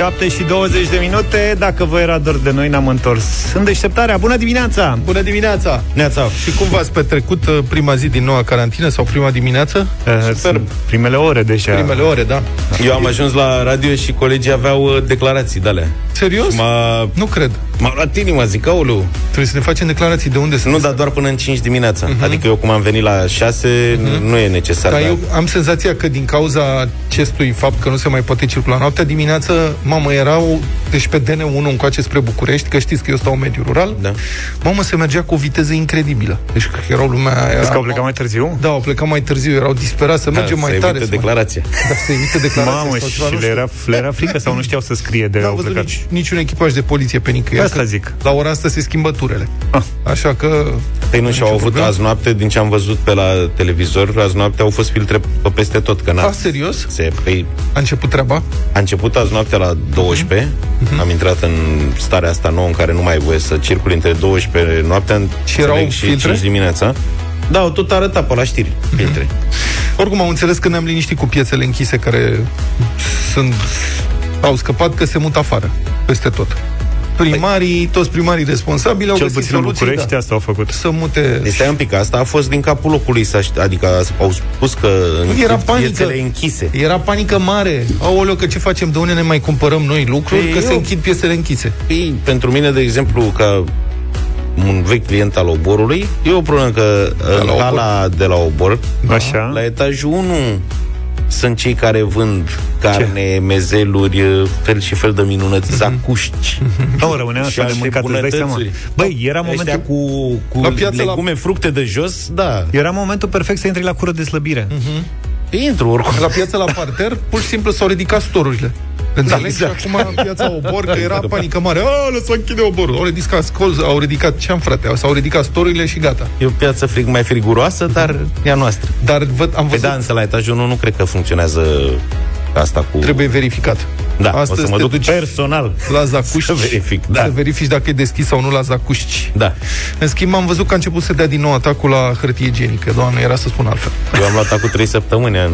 7 și 20 de minute Dacă vă era dor de noi, ne-am întors În deșteptarea, bună dimineața! Bună dimineața! Neața! Și cum v-ați petrecut uh, prima zi din noua carantină sau prima dimineață? Uh, Super. Primele ore deja Primele ore, da Eu am ajuns la radio și colegii aveau uh, declarații de alea Serios? M-a... Nu cred M-a luat inima, zic, aulu Trebuie să ne facem declarații de unde să Nu, dar doar până în 5 dimineața uh-huh. Adică eu cum am venit la 6 uh-huh. Nu e necesar Dar dar eu am senzația că din cauza acestui fapt Că nu se mai poate circula noaptea Dimineață, mamă, erau Deci pe DN1 încoace spre București Că știți că eu stau în mediul rural Da. Mamă, se mergea cu o viteză incredibilă Deci că erau lumea era, Crezi că au plecat mai târziu? Da, au plecat mai târziu Erau disperați să mergem da, mai să tare evite să mai- declarația Da, să evite declarația Mamă, sau ceva, și nu le știu. era, le era frică sau nu știau să scrie de N-am au văzut plecat? nici, niciun echipaj de poliție pe nicăieri. Asta că zic. La ora asta se schimbă turele. Ah. Așa că... Păi nu și-au Nicio avut problemă. azi noapte Din ce am văzut pe la televizor Azi noapte au fost filtre pe peste tot Că A, n-a serios? se, păi, A început treaba? A început azi noaptea la 12 Mhm. Am intrat în starea asta nouă În care nu mai ai voie să circuli între 12 noaptea Și erau înțeleg, și filtre? 5 dimineața Da, au tot arătat pe la știri Filtre Oricum am înțeles că ne-am liniștit cu piețele închise care sunt... Au scăpat că se mută afară. Peste tot. Primarii, toți primarii responsabili au Cel găsit puțin în soluții, București da, asta au făcut. să mute... Deci stai un pic, asta a fost din capul locului să aș- Adică au spus că Nu, era închid panică. piețele închise Era panică mare. Aoleu, că ce facem? De unde ne mai cumpărăm noi lucruri? Păi că se eu- închid piesele închise. Păi, pentru mine, de exemplu, ca un vechi client al oborului, e o problemă că în la Obor? hala de la obor, Așa? la etajul 1 sunt cei care vând carne, mezeluri, fel și fel de minunăți, zacuști. Nu, rămânea Și așa de alte mâncat, îți dai seama. bunătățuri. Băi, era Ăștia momentul, cu, cu La piață, la- legume, fructe de jos, da. era momentul perfect să intri la cură de slăbire. Intru oricum. La piața la parter, pur și simplu s-au ridicat storurile. Înțelegi? exact. Și acum piața Obor, că era panică mare. A, lăsa închide Oborul. Au ridicat scol, au ridicat, ce am frate? S-au ridicat storurile și gata. E o piață frig mai friguroasă, dar e a noastră. Dar văd, am Pe văzut, da, însă la etajul 1 nu cred că funcționează asta cu... trebuie verificat. Da, Astăzi o să mă te duc duci personal la Zacuști să verific. Da. să verifici dacă e deschis sau nu la Zacuști. Da. În schimb, am văzut că a început să dea din nou atacul la hârtie igienică. Doamne, era să spun altfel. Eu am luat acum 3 săptămâni în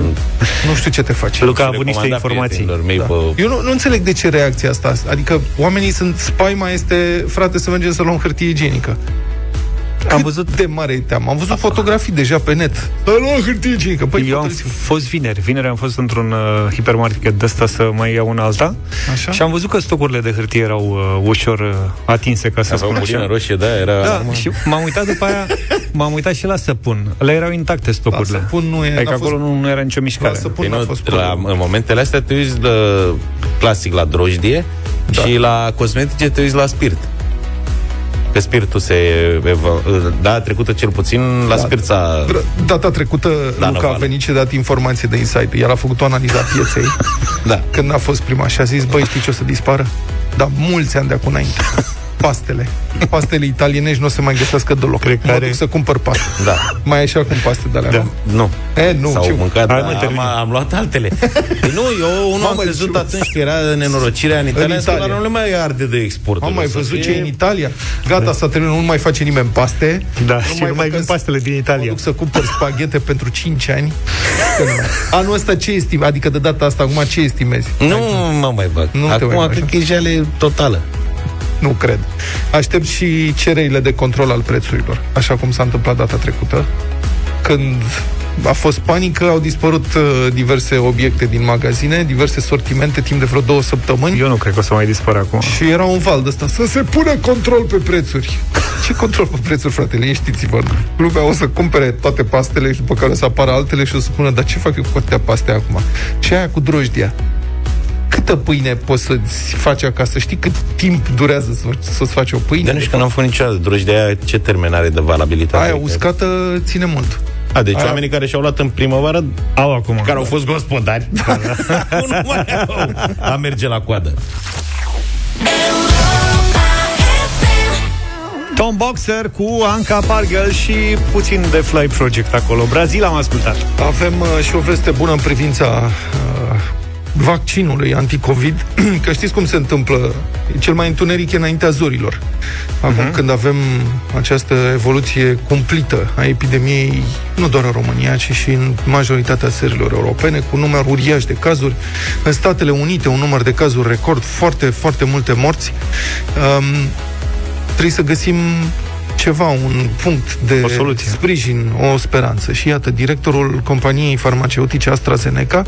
Nu știu ce te face. Luca a avut niște recomanda informații. prietenilor Mei Da. pe... Eu nu, nu înțeleg de ce reacția asta. Adică oamenii sunt, spaima este, frate, să mergem să luăm hârtie igienică. Am văzut de mare e teamă. Am văzut fotografii deja pe net. Să luăm hârtie igienică. Păi, eu am puteți- fost vineri. Vineri am fost într-un uh, hipermarket de ăsta să mai iau una alta Așa? și am văzut că stocurile de hârtie erau uh, ușor uh, atinse, ca să Aveau spun bulină așa. roșie, da, era... Da, și m-am uitat după aia, m-am uitat și la săpun. Le erau intacte stocurile. La săpun nu e- Adică n-a acolo fost- nu, nu era nicio La mișcare. săpun Păi n-a nu, fost la, problemă. în momentele astea te uiți la, clasic la drojdie da. și la cosmetice te uiți la spirit. Că spiritul se... Eva, da, trecută cel puțin, la Da. spirit s-a... Dr- Data trecută, Da, Luca a Noval. venit și a dat informații de insight. El a făcut o analiză a pieței Da. când a fost prima și a zis, băi, știi ce o să dispară? Da, mulți ani de acum înainte. Pastele. Pastele italienești nu o să mai găsească deloc. Cred că mă are- duc să cumpăr paste. Da. Mai ai și acum paste de alea, Da. nu? Nu. E, nu, S-au ce... mâncat, Hai, da, mă, am, termin. am luat altele. Păi nu, eu unul am Mamă, crezut ce- atunci că era nenorocirea în Italia, În în Italia. Italia. nu le mai arde de export. Am mai O să văzut fie- ce e în Italia. Gata, s-a terminat, nu mai face nimeni paste. Da, și nu mai mă vin că- pastele din Mă Italia. duc să cumpăr spaghete pentru 5 ani. Că nu. Anul ăsta ce estimezi? Adică de data asta, acum ce estimezi? Nu mă mai bag. Nu te Acum mai bagi, cred că e jale totală. Nu cred. Aștept și cererile de control al prețurilor, așa cum s-a întâmplat data trecută, când a fost panică, au dispărut uh, diverse obiecte din magazine, diverse sortimente timp de vreo două săptămâni. Eu nu cred că o să mai dispară acum. Și era un val de ăsta, să se pună control pe prețuri. Ce control pe prețuri, frate? Liniștiți-vă. Lumea o să cumpere toate pastele și după care o să apară altele și o să spună, dar ce fac eu cu atâtea paste acum? Și aia cu drojdia. Câtă pâine poți să-ți faci acasă? Știi cât timp durează să, să-ți faci o pâine? Dar nu știu că n-am făcut niciodată drogi de aia, ce termen are de valabilitate? Aia Adică- uscată ține mult. A, deci Aia- oamenii care și-au luat în primăvară, Au acum. care au fost gospodari, acum nu mai au. A merge la coadă. Tom Boxer cu Anca Pargel și puțin de Fly Project acolo. Brazil am ascultat. Avem uh, și o veste bună în privința uh, vaccinului anticovid, că știți cum se întâmplă, e cel mai întuneric e înaintea zorilor. Acum uh-huh. când avem această evoluție cumplită a epidemiei, nu doar în România, ci și în majoritatea țărilor europene, cu număr uriaș de cazuri, în Statele Unite un număr de cazuri record, foarte, foarte multe morți, um, trebuie să găsim ceva, un punct de o soluție. sprijin, o speranță. Și iată, directorul companiei farmaceutice AstraZeneca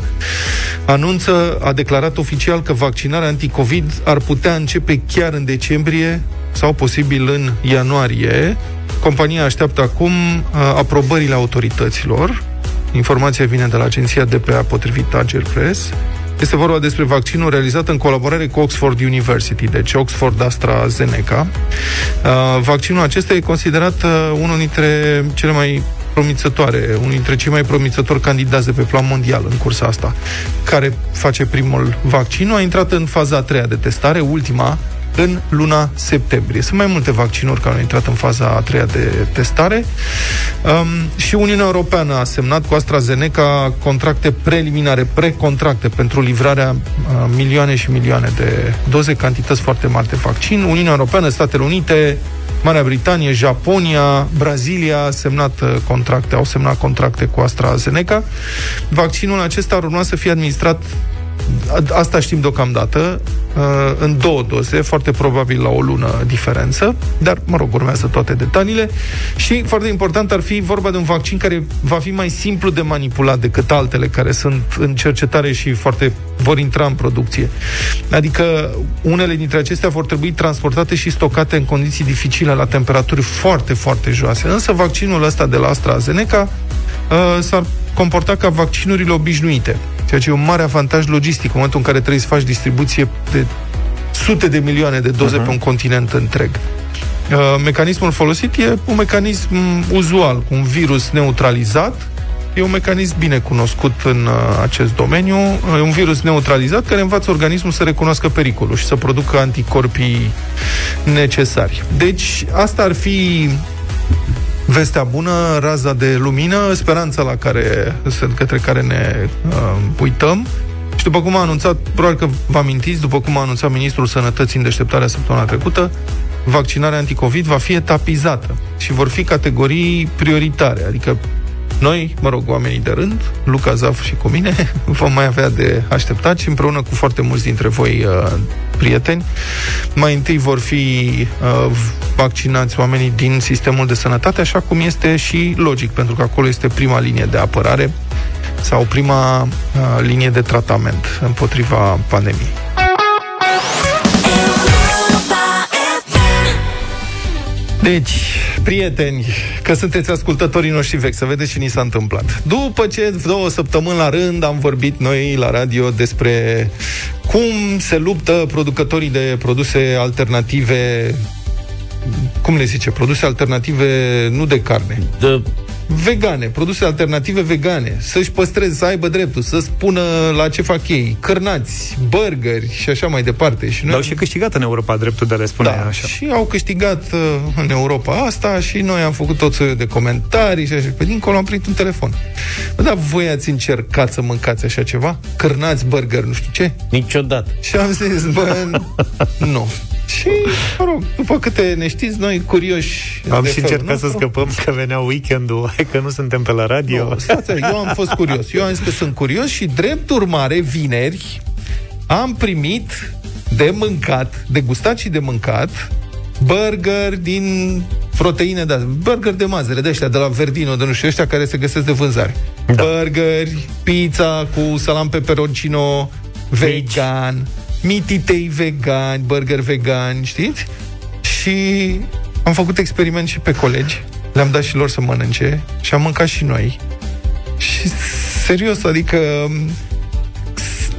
anunță, a declarat oficial că vaccinarea anticovid ar putea începe chiar în decembrie sau posibil în ianuarie. Compania așteaptă acum uh, aprobările autorităților. Informația vine de la agenția DPA potrivit Ager Press. Este vorba despre vaccinul realizat în colaborare cu Oxford University, deci Oxford AstraZeneca. Uh, vaccinul acesta e considerat uh, unul dintre cele mai promițătoare, unul dintre cei mai promițători candidați de pe plan mondial în cursa asta, care face primul vaccin, a intrat în faza a treia de testare, ultima, în luna septembrie. Sunt mai multe vaccinuri care au intrat în faza a treia de testare um, și Uniunea Europeană a semnat cu AstraZeneca contracte preliminare, precontracte pentru livrarea uh, milioane și milioane de doze, cantități foarte mari de vaccin. Uniunea Europeană, Statele Unite, Marea Britanie, Japonia, Brazilia semnat uh, contracte, au semnat contracte cu AstraZeneca. Vaccinul acesta ar urma să fie administrat Asta știm deocamdată, uh, în două doze, foarte probabil la o lună diferență, dar, mă rog, urmează toate detaliile. Și, foarte important, ar fi vorba de un vaccin care va fi mai simplu de manipulat decât altele care sunt în cercetare și foarte vor intra în producție. Adică, unele dintre acestea vor trebui transportate și stocate în condiții dificile, la temperaturi foarte, foarte joase. Însă, vaccinul ăsta de la AstraZeneca uh, s-ar comporta ca vaccinurile obișnuite, ceea ce e un mare avantaj logistic în momentul în care trebuie să faci distribuție de sute de milioane de doze uh-huh. pe un continent întreg. Uh, mecanismul folosit e un mecanism uzual, cu un virus neutralizat. E un mecanism bine cunoscut în uh, acest domeniu. E un virus neutralizat care învață organismul să recunoască pericolul și să producă anticorpii necesari. Deci, asta ar fi vestea bună, raza de lumină, speranța la care, către care ne uh, uităm. Și după cum a anunțat, probabil că vă amintiți, după cum a anunțat Ministrul Sănătății în deșteptarea săptămâna trecută, vaccinarea anticovid va fi etapizată și vor fi categorii prioritare, adică noi, mă rog, oamenii de rând, Luca Zaf și cu mine, vom mai avea de așteptat și împreună cu foarte mulți dintre voi uh, prieteni, mai întâi vor fi uh, vaccinați oamenii din sistemul de sănătate, așa cum este și logic, pentru că acolo este prima linie de apărare sau prima uh, linie de tratament împotriva pandemiei. Deci, prieteni, că sunteți ascultătorii noștri vechi, să vedeți ce ni s-a întâmplat. După ce două săptămâni la rând am vorbit noi la radio despre cum se luptă producătorii de produse alternative cum le zice, produse alternative nu de carne. De vegane, produse alternative vegane, să-și păstreze, să aibă dreptul, să spună la ce fac ei, cărnați, burgeri și așa mai departe. Și noi au și câștigat în Europa dreptul de a le spune da, așa. și au câștigat uh, în Europa asta și noi am făcut tot soiul de comentarii și așa. Pe dincolo am primit un telefon. Bă, dar voi ați încercat să mâncați așa ceva? Cărnați, burger, nu știu ce? Niciodată. Și am zis, bă, nu. Și, mă rog, după câte ne știți, noi curioși Am și încercat să scăpăm că venea weekendul Hai că nu suntem pe la radio nu, stați, Eu am fost curios Eu am zis că sunt curios și drept urmare, vineri Am primit de mâncat, de gustat și de mâncat burger din proteine de burger de mazăre, de ăștia, de la Verdino, de nu știu, ăștia care se găsesc de vânzare. Da. Burgeri, pizza cu salam peperoncino vegan, mititei vegani, burger vegani, știți? Și am făcut experiment și pe colegi, le-am dat și lor să mănânce și am mâncat și noi. Și serios, adică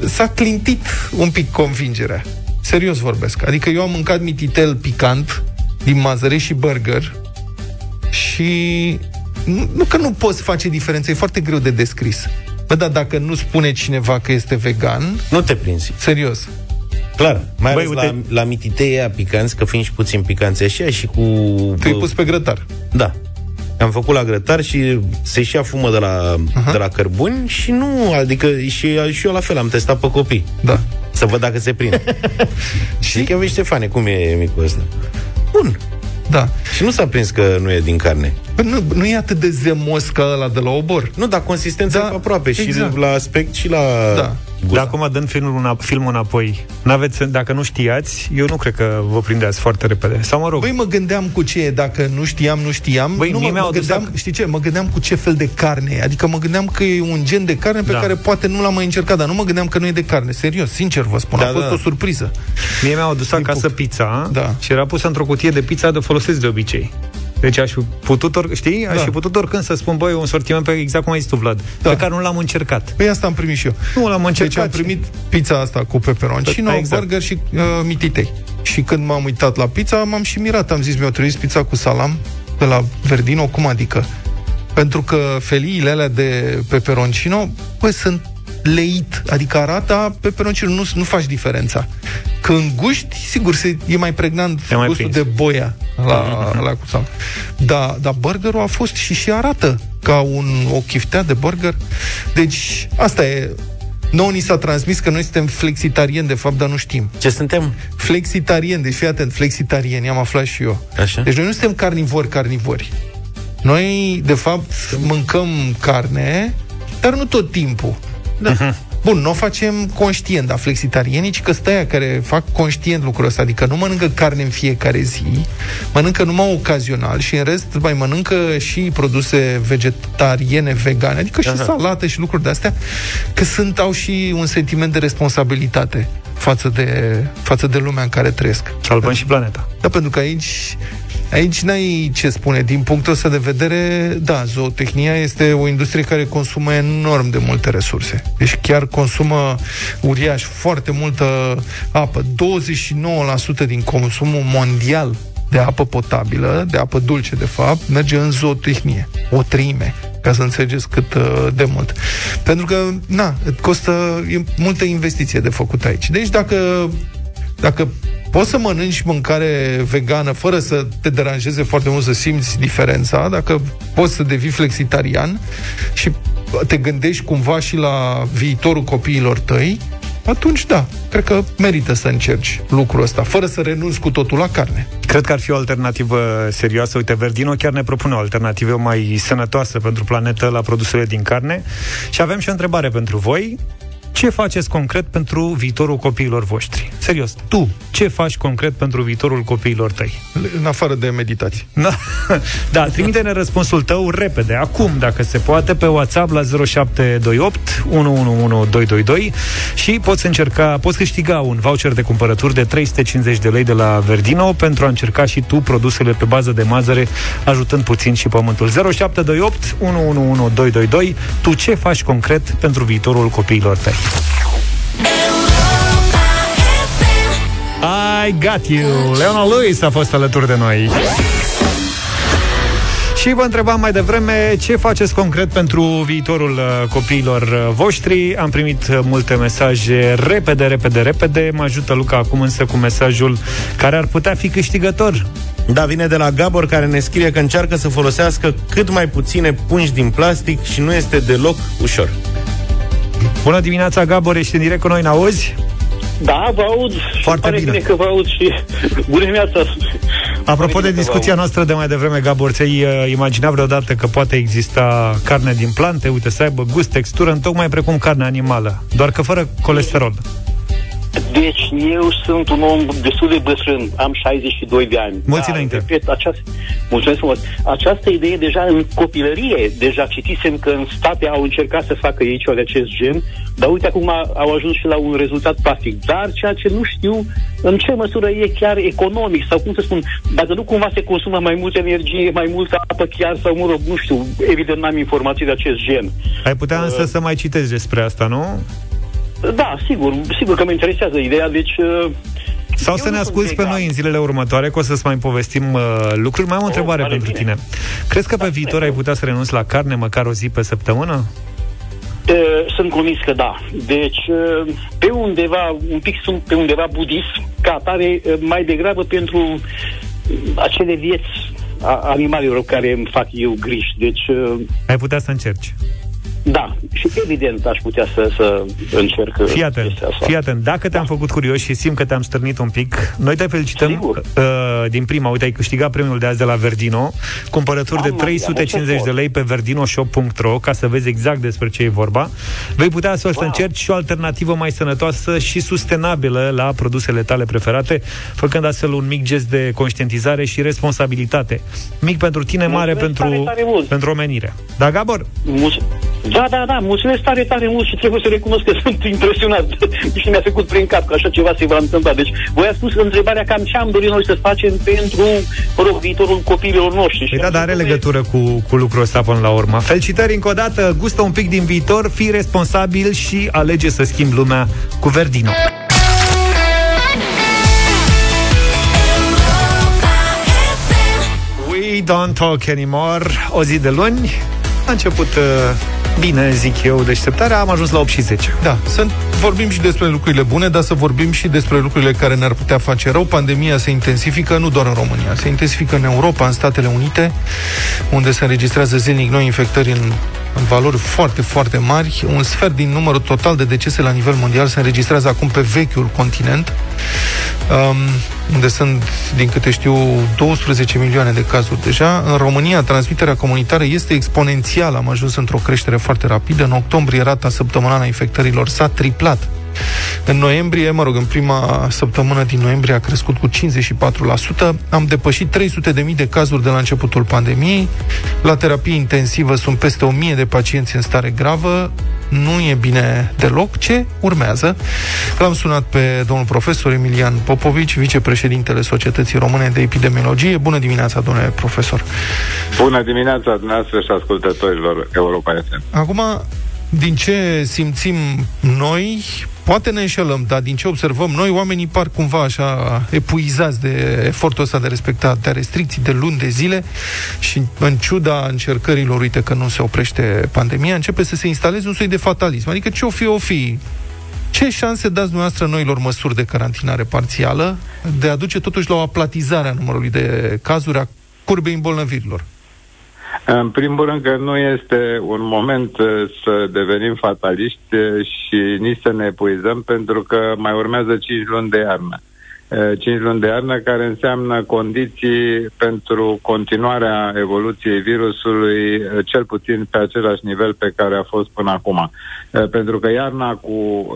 s-a clintit un pic convingerea. Serios vorbesc. Adică eu am mâncat mititel picant din mazăre și burger și nu, nu că nu poți face diferență, e foarte greu de descris. Bă, dar dacă nu spune cineva că este vegan... Nu te prinzi. Serios. Clar, mai Băi, ales uite... la, la mititeia picanți, că fiind și puțin picanți așa și cu... Tu ai pus pe grătar. Da. Am făcut la grătar și se și fumă de la, uh-huh. de la cărbuni și nu, adică și, și eu la fel am testat pe copii. Da. Să văd dacă se prinde. și zic, eu Ștefane, cum e micul ăsta? Bun. Da. Și nu s-a prins că nu e din carne. Păi nu, nu e atât de zemos ca ăla de la obor. Nu, dar consistența da, aproape exact. și la aspect și la da. Gust. Dar acum, dând filmul, filmul înapoi, n-aveți, dacă nu știați, eu nu cred că vă prindeați foarte repede. Sau mă rog. Băi, mă gândeam cu ce, dacă nu știam, nu știam. Băi, nu, mă, mă gândeam, adus... știi ce, mă gândeam cu ce fel de carne e. Adică mă gândeam că e un gen de carne pe da. care poate nu l-am mai încercat, dar nu mă gândeam că nu e de carne. Serios, sincer vă spun, da, a fost da. o surpriză. Mie mi-au adus acasă pizza da. și era pusă într-o cutie de pizza de folosesc de obicei. Deci aș fi putut, or, știi? Aș da. fi putut oricând să spun, băi, un sortiment pe exact cum ai zis tu, Vlad, da. pe care nu l-am încercat. Păi asta am primit și eu. Nu l-am încercat. Deci am primit pizza asta cu peperoncino, da, exact. burger și uh, mititei. Și când m-am uitat la pizza, m-am și mirat. Am zis, mi-au trimis pizza cu salam de la Verdino, cum adică? Pentru că feliile alea de peperoncino, păi sunt leit, adică arată peperoncino, nu, nu faci diferența. Când guști, sigur, se, e mai pregnant e mai gustul prins. de boia la, mm-hmm. la cu Da, dar burgerul a fost și și arată ca un, o chiftea de burger. Deci, asta e Nouă ni s-a transmis că noi suntem flexitarieni, de fapt, dar nu știm. Ce suntem? Flexitarieni, deci fii atent, flexitarieni, am aflat și eu. Așa? Deci noi nu suntem carnivori, carnivori. Noi, de fapt, mâncăm carne, dar nu tot timpul. Da. Uh-huh. Bun, nu o facem conștient, dar flexitarienii, ci că stăia care fac conștient lucrul ăsta, adică nu mănâncă carne în fiecare zi, mănâncă numai ocazional și în rest mai mănâncă și produse vegetariene, vegane, adică și Aha. salate și lucruri de-astea, că sunt, au și un sentiment de responsabilitate față de, față de lumea în care trăiesc. Salvăm și planeta. Da, pentru că aici Aici n-ai ce spune. Din punctul ăsta de vedere, da, zootehnia este o industrie care consumă enorm de multe resurse. Deci chiar consumă uriaș foarte multă apă. 29% din consumul mondial de apă potabilă, de apă dulce, de fapt, merge în zootehnie. O treime ca să înțelegeți cât uh, de mult. Pentru că, na, costă e multă investiție de făcut aici. Deci dacă dacă poți să mănânci mâncare vegană fără să te deranjeze foarte mult să simți diferența, dacă poți să devii flexitarian și te gândești cumva și la viitorul copiilor tăi, atunci da, cred că merită să încerci lucrul ăsta, fără să renunți cu totul la carne. Cred că ar fi o alternativă serioasă. Uite, Verdino chiar ne propune o alternativă mai sănătoasă pentru planetă la produsele din carne. Și avem și o întrebare pentru voi. Ce faceți concret pentru viitorul copiilor voștri? Serios, tu, ce faci concret pentru viitorul copiilor tăi? În afară de meditații. Da, da trimite-ne răspunsul tău repede, acum, dacă se poate, pe WhatsApp la 0728 111222 și poți încerca, poți câștiga un voucher de cumpărături de 350 de lei de la Verdino pentru a încerca și tu produsele pe bază de mazăre, ajutând puțin și pământul. 0728 111222 Tu ce faci concret pentru viitorul copiilor tăi? I got you! Leona Lewis a fost alături de noi. Și vă întrebam mai devreme ce faceți concret pentru viitorul uh, copiilor uh, voștri. Am primit uh, multe mesaje repede, repede, repede. Mă ajută Luca acum însă cu mesajul care ar putea fi câștigător. Da, vine de la Gabor care ne scrie că încearcă să folosească cât mai puține pungi din plastic și nu este deloc ușor. Bună dimineața, Gabor, ești în direct cu noi, n-auzi? Da, vă aud. Foarte pare bine. bine că vă aud și bună dimineața. Apropo de discuția noastră de mai devreme, Gabor, ți-ai uh, imaginat vreodată că poate exista carne din plante, uite, să aibă gust, textură, tocmai precum carne animală, doar că fără colesterol. Deci eu sunt un om destul de bătrân, am 62 de ani. Mulți da, înainte. Repet, această, mulțumesc frumos. Această idee deja în copilărie, deja citisem că în state au încercat să facă ei ceva de acest gen, dar uite acum au ajuns și la un rezultat practic. Dar ceea ce nu știu în ce măsură e chiar economic sau cum să spun, dacă nu cumva se consumă mai multă energie, mai multă apă chiar sau, mă rog, nu știu, evident n-am informații de acest gen. Ai putea însă uh, să mai citezi despre asta, nu? Da, sigur, sigur că mă interesează ideea, deci... Uh, sau să ne asculti pe noi în zilele următoare, că o să-ți mai povestim uh, lucruri. Mai am o oh, întrebare pentru bine. tine. Crezi că pe da, viitor ai putea să renunți la carne măcar o zi pe săptămână? Uh, sunt convins că da. Deci, uh, pe undeva, un pic sunt pe undeva budist, ca atare, uh, mai degrabă pentru acele vieți a animalelor care îmi fac eu griji. Deci... Uh, Ai putea să încerci. Da, și evident aș putea să, să încerc fii atent, fii atent, dacă te-am da. făcut curios și simt că te-am stârnit un pic, noi te felicităm uh, din prima, uite, ai câștigat premiul de azi de la Verdino, cumpărături de 350 de lei pe verdinoshop.ro ca să vezi exact despre ce e vorba. Vei putea să, wow. să încerci și o alternativă mai sănătoasă și sustenabilă la produsele tale preferate, făcând astfel un mic gest de conștientizare și responsabilitate. Mic pentru tine, mare pentru, tare, tare pentru omenire. Da, Gabor? Mulțumesc. Da, da, da, mulțumesc tare, tare mult și trebuie să recunosc că sunt impresionat și mi-a trecut prin cap că așa ceva se va întâmpla. Deci, voi a spus întrebarea cam ce am dorit noi să facem pentru, mă rog, viitorul copiilor noștri. Păi da, dar are legătură cu, cu lucrul ăsta până la urmă. Felicitări încă o dată, gustă un pic din viitor, fii responsabil și alege să schimbi lumea cu Verdino. We don't talk anymore. O zi de luni. A început uh, bine, zic eu, deșteptarea, am ajuns la 8 și 10. Da, să vorbim și despre lucrurile bune, dar să vorbim și despre lucrurile care ne-ar putea face rău. Pandemia se intensifică nu doar în România, se intensifică în Europa, în Statele Unite, unde se înregistrează zilnic noi infectări în, în valori foarte, foarte mari. Un sfert din numărul total de decese la nivel mondial se înregistrează acum pe vechiul continent. Um, unde sunt, din câte știu, 12 milioane de cazuri deja. În România, transmiterea comunitară este exponențială, am ajuns într-o creștere foarte rapidă. În octombrie, rata săptămânală a infectărilor s-a triplat. În noiembrie, mă rog, în prima săptămână din noiembrie a crescut cu 54%. Am depășit 300.000 de, de cazuri de la începutul pandemiei. La terapie intensivă sunt peste 1000 de pacienți în stare gravă nu e bine deloc. Ce urmează? L-am sunat pe domnul profesor Emilian Popovici, vicepreședintele Societății Române de Epidemiologie. Bună dimineața, domnule profesor! Bună dimineața dumneavoastră și ascultătorilor Europa FM. Acum, din ce simțim noi, poate ne înșelăm, dar din ce observăm noi, oamenii par cumva așa epuizați de efortul ăsta de respectat de restricții de luni de zile și în ciuda încercărilor, uite că nu se oprește pandemia, începe să se instaleze un soi de fatalism. Adică ce o fi, o fi. Ce șanse dați dumneavoastră noilor măsuri de carantinare parțială de a duce totuși la o aplatizare a numărului de cazuri a curbei îmbolnăvirilor? În primul rând că nu este un moment uh, să devenim fataliști uh, și nici să ne epuizăm, pentru că mai urmează 5 luni de iarnă. 5 eh, luni de iarnă, care înseamnă condiții pentru continuarea evoluției virusului, eh, cel puțin pe același nivel pe care a fost până acum. Eh, pentru că iarna cu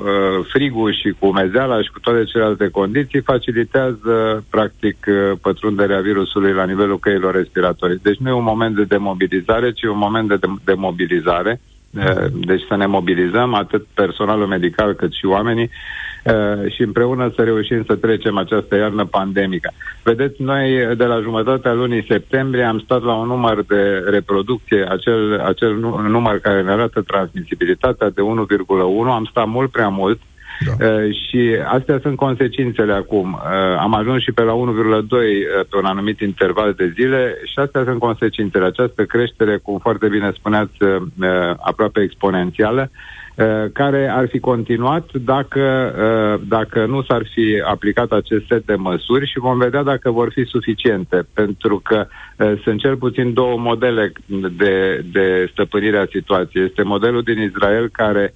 frigul și cu mezeala și cu toate celelalte condiții facilitează, practic, pătrunderea virusului la nivelul căilor respiratorii. Deci nu e un moment de demobilizare, ci un moment de demobilizare. Deci să ne mobilizăm, atât personalul medical cât și oamenii, Uh, și împreună să reușim să trecem această iarnă pandemică. Vedeți, noi de la jumătatea lunii septembrie am stat la un număr de reproducție, acel, acel număr care ne arată transmisibilitatea de 1,1, am stat mult prea mult, da. Uh, și astea sunt consecințele acum. Uh, am ajuns și pe la 1,2 uh, pe un anumit interval de zile și astea sunt consecințele. Această creștere, cum foarte bine spuneați, uh, aproape exponențială, Uh, care ar fi continuat dacă, uh, dacă nu s-ar fi aplicat acest set de măsuri și vom vedea dacă vor fi suficiente, pentru că uh, sunt cel puțin două modele de, de stăpânire a situației. Este modelul din Israel care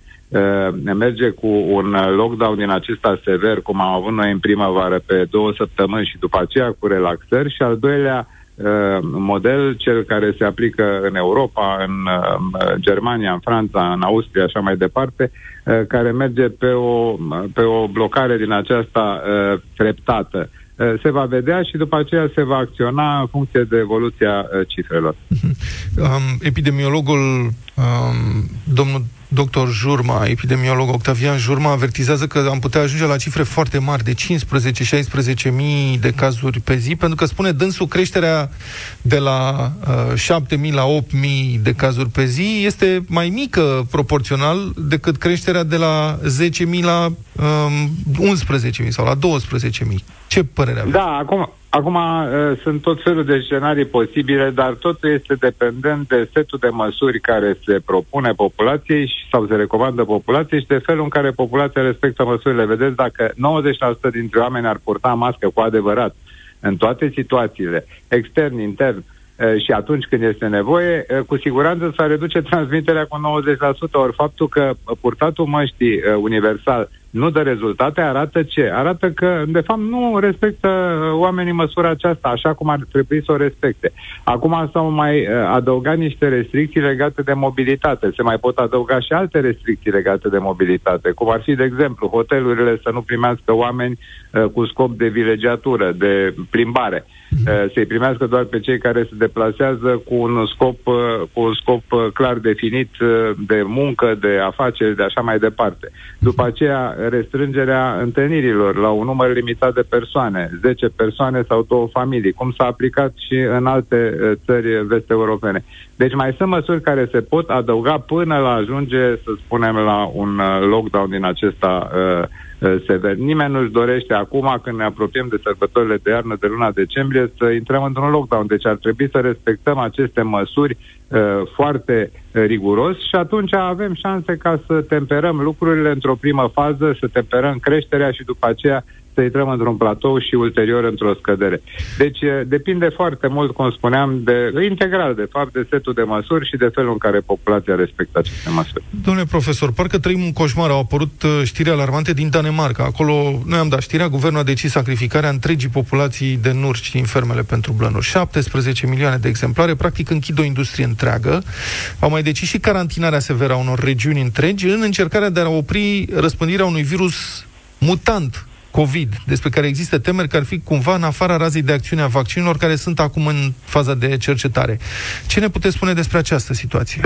ne merge cu un lockdown din acesta sever, cum am avut noi în primăvară, pe două săptămâni și după aceea cu relaxări și al doilea Uh, model, cel care se aplică în Europa, în uh, Germania, în Franța, în Austria, așa mai departe, uh, care merge pe o, pe o blocare din aceasta treptată. Se va vedea și după aceea se va acționa în funcție de evoluția cifrelor. Um, epidemiologul um, domnul Dr. Jurma, epidemiolog Octavian Jurma, avertizează că am putea ajunge la cifre foarte mari, de 15-16 mii de cazuri pe zi, pentru că spune dânsul creșterea de la uh, 7 mii la 8 mii de cazuri pe zi este mai mică proporțional decât creșterea de la 10 mii la um, 11 mii sau la 12 mii. Ce părere aveți? Da, acum, Acum uh, sunt tot felul de scenarii posibile, dar totul este dependent de setul de măsuri care se propune populației sau se recomandă populației și de felul în care populația respectă măsurile. Vedeți, dacă 90% dintre oameni ar purta mască cu adevărat în toate situațiile, extern, intern, și atunci când este nevoie, cu siguranță s-ar reduce transmiterea cu 90%, ori faptul că purtatul măștii universal nu dă rezultate, arată ce? Arată că, de fapt, nu respectă oamenii măsura aceasta așa cum ar trebui să o respecte. Acum s-au mai adăugat niște restricții legate de mobilitate. Se mai pot adăuga și alte restricții legate de mobilitate, cum ar fi, de exemplu, hotelurile să nu primească oameni cu scop de vilegiatură, de plimbare. Uh, să-i primească doar pe cei care se deplasează cu un scop, uh, cu un scop uh, clar definit de muncă, de afaceri, de așa mai departe. După aceea, restrângerea întâlnirilor la un număr limitat de persoane, 10 persoane sau două familii, cum s-a aplicat și în alte țări vest-europene. Deci mai sunt măsuri care se pot adăuga până la ajunge, să spunem, la un lockdown din acesta uh, Uh, sever. Nimeni nu-și dorește acum, când ne apropiem de sărbătorile de iarnă de luna decembrie, să intrăm într-un lockdown. Deci ar trebui să respectăm aceste măsuri uh, foarte uh, riguros și atunci avem șanse ca să temperăm lucrurile într-o primă fază, să temperăm creșterea și după aceea să intrăm într-un platou și ulterior într-o scădere. Deci depinde foarte mult, cum spuneam, de integral, de fapt, de setul de măsuri și de felul în care populația respectă aceste măsuri. Domnule profesor, parcă trăim un coșmar. Au apărut știri alarmante din Danemarca. Acolo, noi am dat știrea, guvernul a decis sacrificarea întregii populații de nurci din fermele pentru blănuri. 17 milioane de exemplare, practic închid o industrie întreagă. Au mai decis și carantinarea severă a unor regiuni întregi în încercarea de a opri răspândirea unui virus mutant COVID, despre care există temeri că ar fi cumva în afara razei de acțiune a vaccinurilor care sunt acum în faza de cercetare. Ce ne puteți spune despre această situație?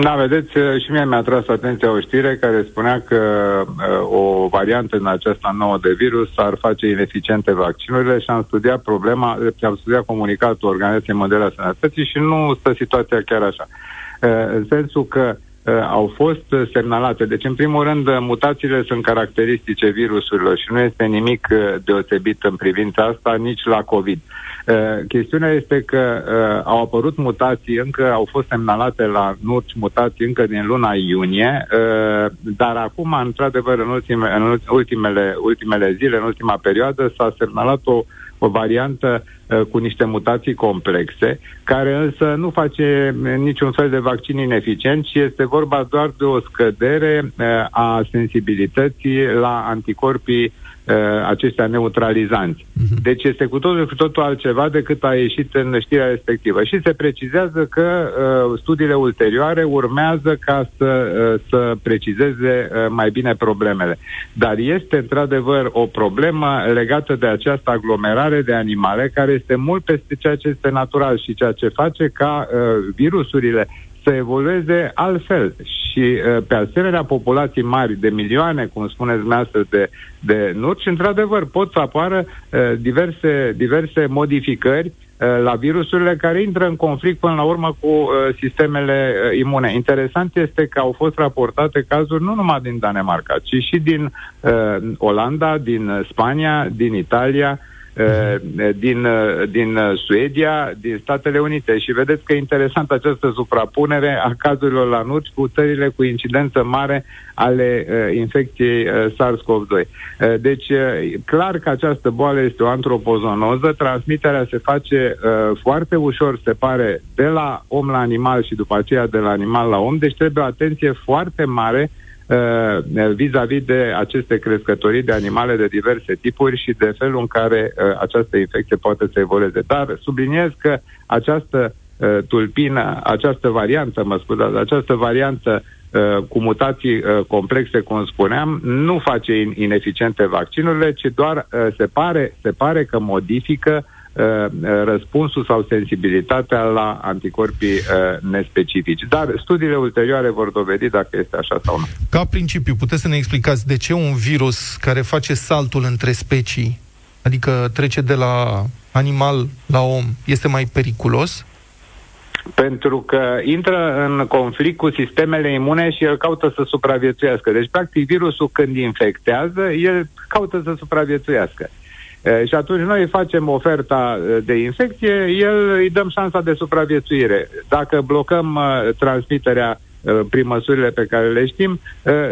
Da, vedeți, și mie mi-a tras atenția o știre care spunea că uh, o variantă în aceasta nouă de virus ar face ineficiente vaccinurile și am studiat problema, am studiat comunicatul Organizației Mondiale a Sănătății și nu stă situația chiar așa. Uh, în sensul că Uh, au fost uh, semnalate. Deci, în primul rând, uh, mutațiile sunt caracteristice virusurilor și nu este nimic deosebit în privința asta nici la COVID. Chestiunea este că au apărut mutații, încă au fost semnalate la nurci mutații încă din luna iunie, dar acum, într-adevăr, în, ultime, în ultimele, ultimele zile, în ultima perioadă, s-a semnalat o o variantă uh, cu niște mutații complexe, care însă nu face niciun fel de vaccin ineficient, ci este vorba doar de o scădere uh, a sensibilității la anticorpii uh, aceștia neutralizanți. Uh-huh. Deci este cu totul, cu totul altceva decât a ieșit în știrea respectivă. Și se precizează că uh, studiile ulterioare urmează ca să, uh, să precizeze uh, mai bine problemele. Dar este într-adevăr o problemă legată de această aglomerare de animale care este mult peste ceea ce este natural și ceea ce face ca uh, virusurile să evolueze altfel. Și uh, pe asemenea populații mari de milioane, cum spuneți dumneavoastră, de, de nurci, într-adevăr pot să apară uh, diverse, diverse modificări uh, la virusurile care intră în conflict până la urmă cu uh, sistemele uh, imune. Interesant este că au fost raportate cazuri nu numai din Danemarca, ci și din uh, Olanda, din Spania, din Italia, uh, Eh, din, eh, din eh, Suedia, din Statele Unite. Și vedeți că e interesant această suprapunere a cazurilor la nuci cu țările cu incidență mare ale uh, infecției uh, SARS-CoV-2. Uh, deci, uh, clar că această boală este o antropozonoză, transmiterea se face uh, foarte ușor, se pare, de la om la animal și după aceea de la animal la om, deci trebuie o atenție foarte mare uh, Uh, vis-a-vis de aceste crescătorii de animale de diverse tipuri și de felul în care uh, această infecție poate să evolueze. Dar subliniez că această uh, tulpină, această variantă, mă scuzați, această variantă uh, cu mutații uh, complexe, cum spuneam, nu face ineficiente vaccinurile, ci doar uh, se, pare, se pare că modifică Uh, răspunsul sau sensibilitatea la anticorpii uh, nespecifici. Dar studiile ulterioare vor dovedi dacă este așa sau nu. Ca principiu, puteți să ne explicați de ce un virus care face saltul între specii, adică trece de la animal la om, este mai periculos? pentru că intră în conflict cu sistemele imune și el caută să supraviețuiască. Deci, practic, virusul când infectează, el caută să supraviețuiască. Și atunci noi facem oferta de infecție, el îi dăm șansa de supraviețuire. Dacă blocăm transmiterea prin măsurile pe care le știm,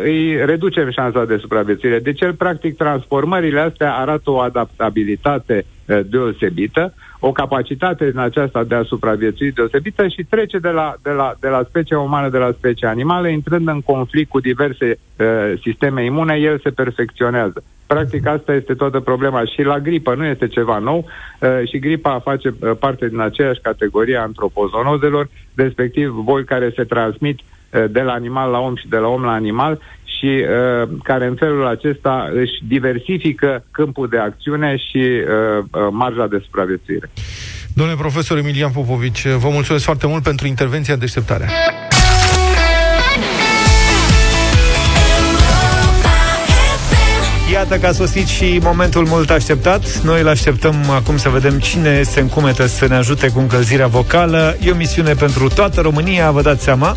îi reducem șansa de supraviețuire. Deci el, practic, transformările astea arată o adaptabilitate deosebită, o capacitate în aceasta de a supraviețui deosebită și trece de la, de la, de la specia umană de la specia animală, intrând în conflict cu diverse uh, sisteme imune, el se perfecționează. Practic asta este toată problema și la gripă nu este ceva nou uh, și gripa face uh, parte din aceeași categorie a antropozonozelor, respectiv boli care se transmit uh, de la animal la om și de la om la animal și uh, care în felul acesta își diversifică câmpul de acțiune și uh, uh, marja de supraviețuire. Domnule profesor Emilian Popovici, vă mulțumesc foarte mult pentru intervenția deșteptarea. Iată că a sosit și momentul mult așteptat. Noi îl așteptăm acum să vedem cine se încumetă să ne ajute cu încălzirea vocală. E o misiune pentru toată România, vă dați seama.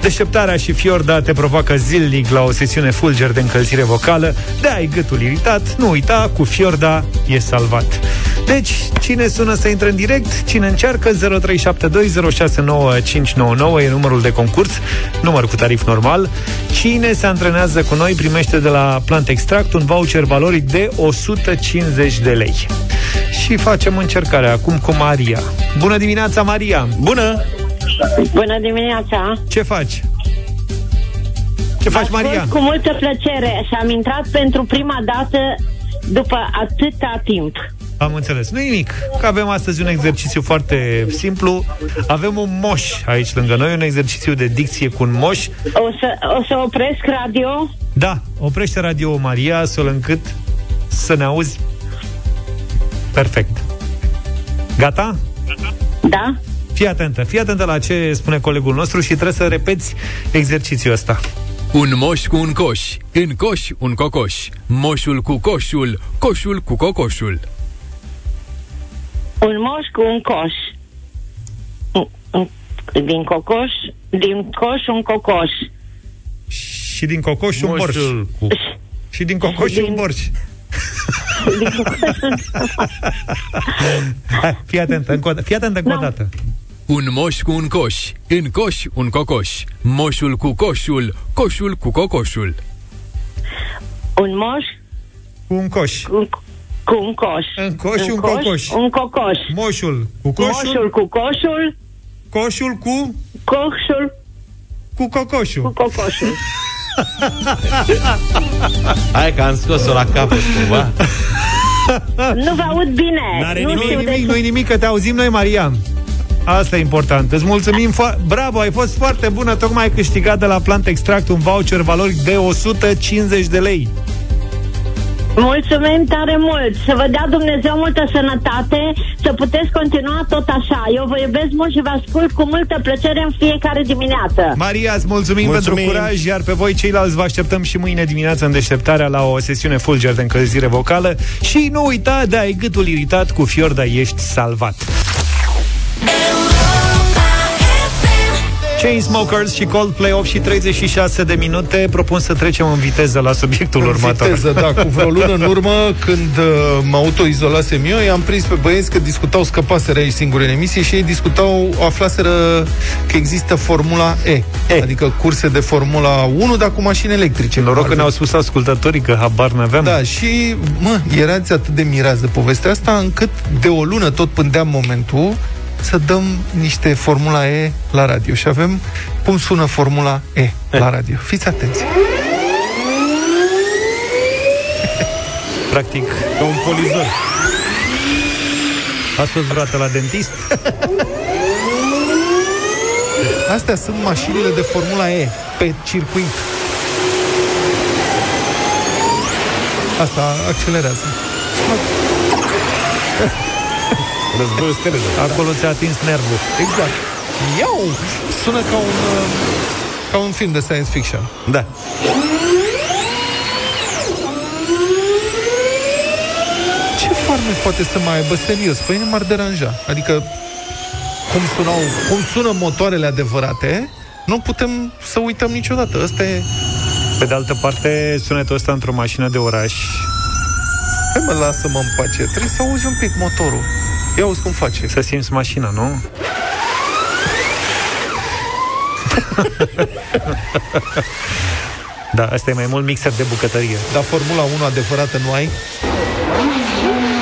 Deșteptarea și Fiorda te provoacă zilnic la o sesiune fulger de încălzire vocală. De ai gâtul iritat, nu uita, cu Fiorda e salvat. Deci, cine sună să intre în direct, cine încearcă 0372069599 e numărul de concurs, număr cu tarif normal. Cine se antrenează cu noi primește de la Plant Extract un voucher valoric de 150 de lei. Și facem încercarea acum cu Maria. Bună dimineața, Maria! Bună! Bună dimineața! Ce faci? Ce faci, Ascult Maria? cu multă plăcere și am intrat pentru prima dată după atâta timp. Am înțeles. Nu nimic, că avem astăzi un exercițiu foarte simplu. Avem un moș aici lângă noi, un exercițiu de dicție cu un moș. O să, o să opresc radio? Da, oprește radio Maria, astfel încât să ne auzi perfect. Gata? Da? Fii atentă, fii atentă la ce spune colegul nostru și trebuie să repeți exercițiul ăsta. Un moș cu un coș, în coș un cocoș, moșul cu coșul, coșul cu cocoșul. Un moș cu un coș. Un- un- Din cocoș, din coș un cocoș. Și din cocoș un borș. Moșul cu... Și din cocoș Din- un borș. Din cocoș un... Hai, fii atentă, încă o, da- fii atentă încă o Da. dată. Un moș cu un coș, în coș un cocoș, moșul cu coșul, coșul cu cocoșul. Un moș Cu un coș. cu, cu un coș. În coș un cocoș. Un cocoș. Moșul cu coșul, Moșul cu coșul, coșul cu, coșul cu cu cocoșul. cocoșul. Hai că am scos-o la capăt cumva. Nu vă aud bine. N-are nu Nu știu e de nimic, ce- nu e nimic, că te auzim noi, Maria. Asta e important. Îți mulțumim fo- Bravo, ai fost foarte bună Tocmai ai câștigat de la Plant Extract Un voucher valoric de 150 de lei Mulțumim tare mult! Să vă dea Dumnezeu multă sănătate, să puteți continua tot așa. Eu vă iubesc mult și vă ascult cu multă plăcere în fiecare dimineață. Maria, îți mulțumim, Mulțumim. pentru curaj Iar pe voi ceilalți vă așteptăm și mâine dimineață În deșteptarea la o sesiune fulger de încălzire vocală Și nu uita de ai gâtul iritat Cu Fiorda ești salvat Chainsmokers și Coldplay 8 și 36 de minute Propun să trecem în viteză la subiectul În următor viteză, da, cu vreo lună în urmă, când uh, mă autoizolasem eu, i-am prins pe băieți că discutau, scăpaseră aici singuri în emisie și ei discutau, aflaseră că există Formula E, e. adică curse de Formula 1, dar cu mașini electrice. Noroc că Altfel. ne-au spus ascultătorii că habar n-aveam Da, și, mă, erați atât de mirați de povestea asta, încât de o lună tot pândeam momentul să dăm niște Formula E la radio. Și avem cum sună Formula E la radio. Fiți atenți! Practic, Ca un polizor. ați fost vreodată la dentist? Astea sunt mașinile de Formula E pe circuit. Asta accelerează. Războiul stelelor. Acolo ți-a atins nervul. Exact. Iau! Sună ca un, uh, ca un film de science fiction. Da. Ce farmec poate să mai aibă serios? Păi nu m-ar deranja. Adică, cum, sunau, cum sună motoarele adevărate, nu putem să uităm niciodată. Ăsta e... Pe de altă parte, sunetul ăsta într-o mașină de oraș Hai mă, lasă-mă în pace. Trebuie să auzi un pic motorul. Ia auzi cum face. Să simți mașina, nu? da, asta e mai mult mixer de bucătărie. Dar Formula 1 adevărată nu ai?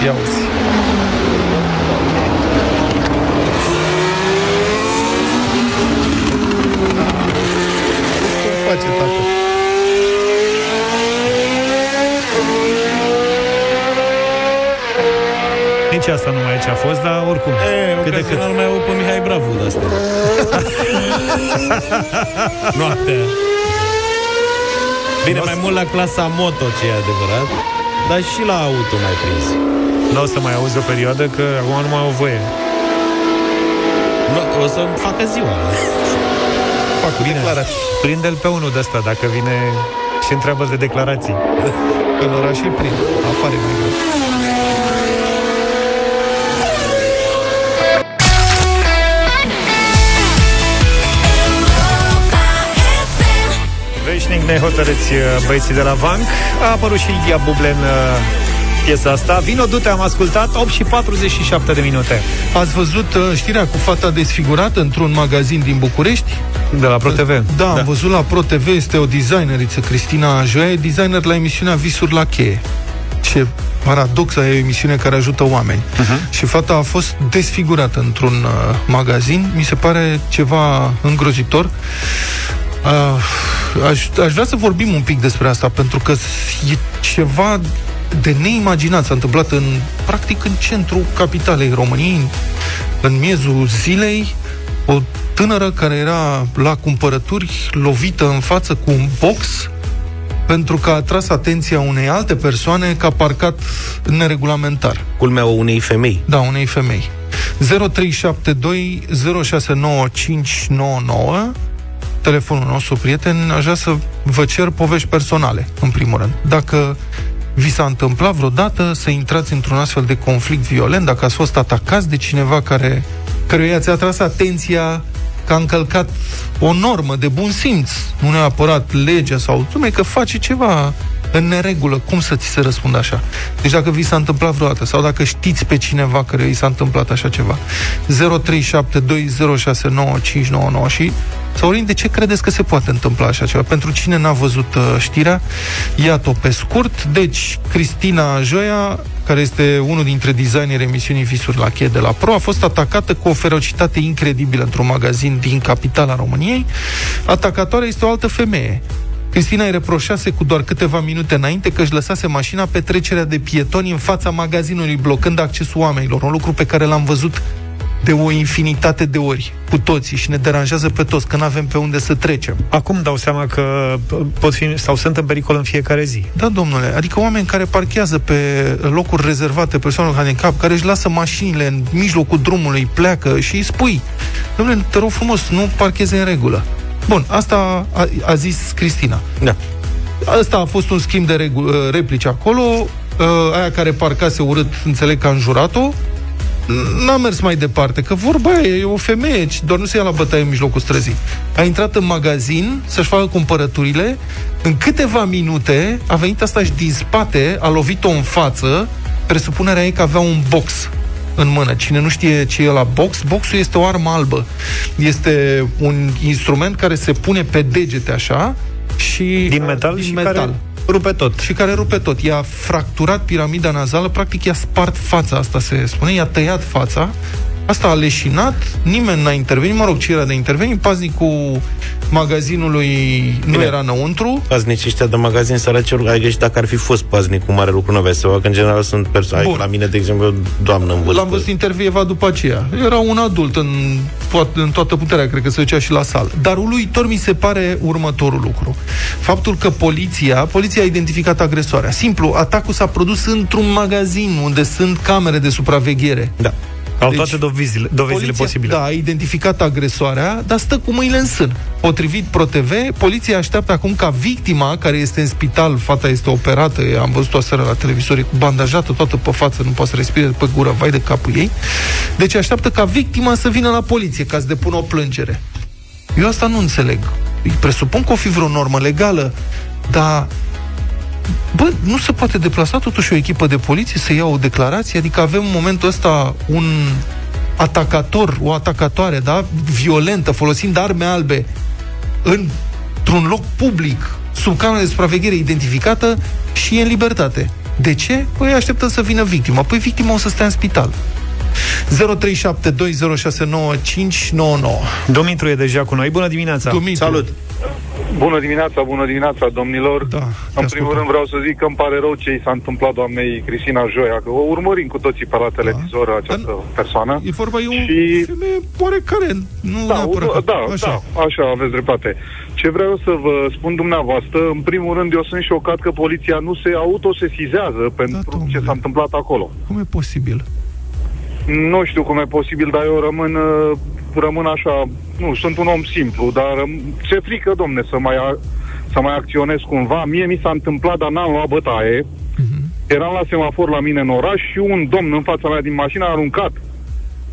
Ia auzi. Nici asta nu mai e ce a fost, dar oricum. E, cât de cât. ocasional mai au pe Mihai Bravo de astea. Noaptea. Bine, mai mult la clasa moto, ce e adevărat, dar și la auto mai prins. Nu o să mai auzi o perioadă, că acum nu mai au voie. Nu, o să facă ziua. Fac cu declarații. Prinde-l pe unul de ăsta, dacă vine și întreabă de declarații. În oraș e plin. Afară e mai greu. Veșnic nehotărâți uh, băieții de la Vanc. A apărut și Ilia Buble în uh, piesa asta. Vino, du-te, am ascultat 8 și 47 de minute. Ați văzut uh, știrea cu fata desfigurată într-un magazin din București? De la ProTV. Da, da, am văzut la ProTV, este o designeriță, Cristina Joia, e designer la emisiunea Visuri la cheie. Ce paradox, e o emisiune care ajută oameni. Uh-huh. Și fata a fost desfigurată într-un uh, magazin, mi se pare ceva îngrozitor. Uh, aș, aș vrea să vorbim un pic despre asta, pentru că e ceva de neimaginat. S-a întâmplat în, practic în centrul capitalei României, în, în miezul zilei, o tânără care era la cumpărături lovită în față cu un box pentru că a atras atenția unei alte persoane că a parcat neregulamentar. Culmea unei femei. Da, unei femei. 0372 069599 telefonul nostru, prieten, aș vrea să vă cer povești personale, în primul rând. Dacă vi s-a întâmplat vreodată să intrați într-un astfel de conflict violent, dacă ați fost atacați de cineva care, căruia ți-a tras atenția că a încălcat o normă de bun simț, nu neapărat legea sau numai că face ceva în neregulă, cum să ți se răspundă așa? Deci dacă vi s-a întâmplat vreodată sau dacă știți pe cineva care i s-a întâmplat așa ceva, 0372069599 și Saurin, de ce credeți că se poate întâmpla așa ceva? Pentru cine n-a văzut uh, știrea, iată-o pe scurt. Deci, Cristina Joia, care este unul dintre designerii emisiunii Visuri la Che de la Pro, a fost atacată cu o ferocitate incredibilă într-un magazin din capitala României. Atacatoarea este o altă femeie. Cristina îi reproșase cu doar câteva minute înainte că își lăsase mașina pe trecerea de pietoni în fața magazinului, blocând accesul oamenilor. Un lucru pe care l-am văzut de o infinitate de ori, cu toții, și ne deranjează pe toți, că nu avem pe unde să trecem. Acum dau seama că pot fi sau sunt în pericol în fiecare zi. Da, domnule, adică oameni care parchează pe locuri rezervate persoanelor handicap, care își lasă mașinile în mijlocul drumului, pleacă și îi spui, domnule, te rog frumos, nu parcheze în regulă. Bun, asta a, a zis Cristina. Da. Asta a fost un schimb de regu- replici acolo. Uh, aia care parcase urât, înțeleg că a înjurat-o. N-a mers mai departe, că vorba aia e o femeie, ci doar nu se ia la bătaie în mijlocul străzii. A intrat în magazin să-și facă cumpărăturile, în câteva minute a venit asta și din spate, a lovit-o în față, presupunerea e că avea un box în mână. Cine nu știe ce e la box, boxul este o armă albă. Este un instrument care se pune pe degete așa și Din metal din și metal. care rupe tot. Și care rupe tot. I-a fracturat piramida nazală, practic i-a spart fața, asta se spune, i-a tăiat fața, Asta a leșinat, nimeni n-a intervenit, mă rog, ce era de intervenit, paznicul magazinului nu Bine. era înăuntru, Paznicii ăștia de magazin săraci, ai găsit dacă ar fi fost paznic cu mare lucru, nu aveai să facă. În general sunt persoane. Bun. La mine, de exemplu, o doamnă în vârstă. L-am văzut intervieva după aceea. Era un adult în, toat, în toată puterea, cred că se ducea și la sală. Dar uluitor mi se pare următorul lucru. Faptul că poliția, poliția a identificat agresoarea. Simplu, atacul s-a produs într-un magazin unde sunt camere de supraveghere. Da. Au Deci, toate dovezile, dovezile Poliția, posibile. Da, a identificat agresoarea, dar stă cu mâinile în sân. Potrivit ProTV, poliția așteaptă acum ca victima, care este în spital, fata este operată, am văzut-o aseară la televizor, e cu bandajată toată pe față, nu poate să respire pe gură, vai de capul ei. Deci așteaptă ca victima să vină la poliție ca să depună o plângere. Eu asta nu înțeleg. Îi presupun că o fi vreo normă legală, dar Bă, nu se poate deplasa totuși o echipă de poliție să ia o declarație? Adică avem în momentul ăsta un atacator, o atacatoare, da, violentă, folosind arme albe într-un loc public, sub cameră de supraveghere identificată și e în libertate. De ce? Păi așteptăm să vină victima. Păi victima o să stea în spital. 0372069599 Dumitru e deja cu noi. Bună dimineața! Dumitru. Salut! Bună dimineața, bună dimineața, domnilor. Da, te În primul ascultăm. rând vreau să zic că îmi pare rău ce i s-a întâmplat doamnei Cristina Joia, că o urmărim cu toții pe la televizor această persoană. E vorba, e o Și- femeie oarecare, nu Da, neapărat. da, da, așa. da, așa aveți dreptate. Ce vreau să vă spun dumneavoastră, în primul rând eu sunt șocat că poliția nu se autosesizează pentru domnule. ce s-a întâmplat acolo. Cum e posibil? Nu știu cum e posibil, dar eu rămân, uh, rămân așa, nu, sunt un om simplu, dar răm- ce frică, domne, să mai, a- să mai acționez cumva. Mie mi s-a întâmplat, dar n-am luat bătaie. Eram la semafor la mine în oraș și un domn în fața mea din mașină a aruncat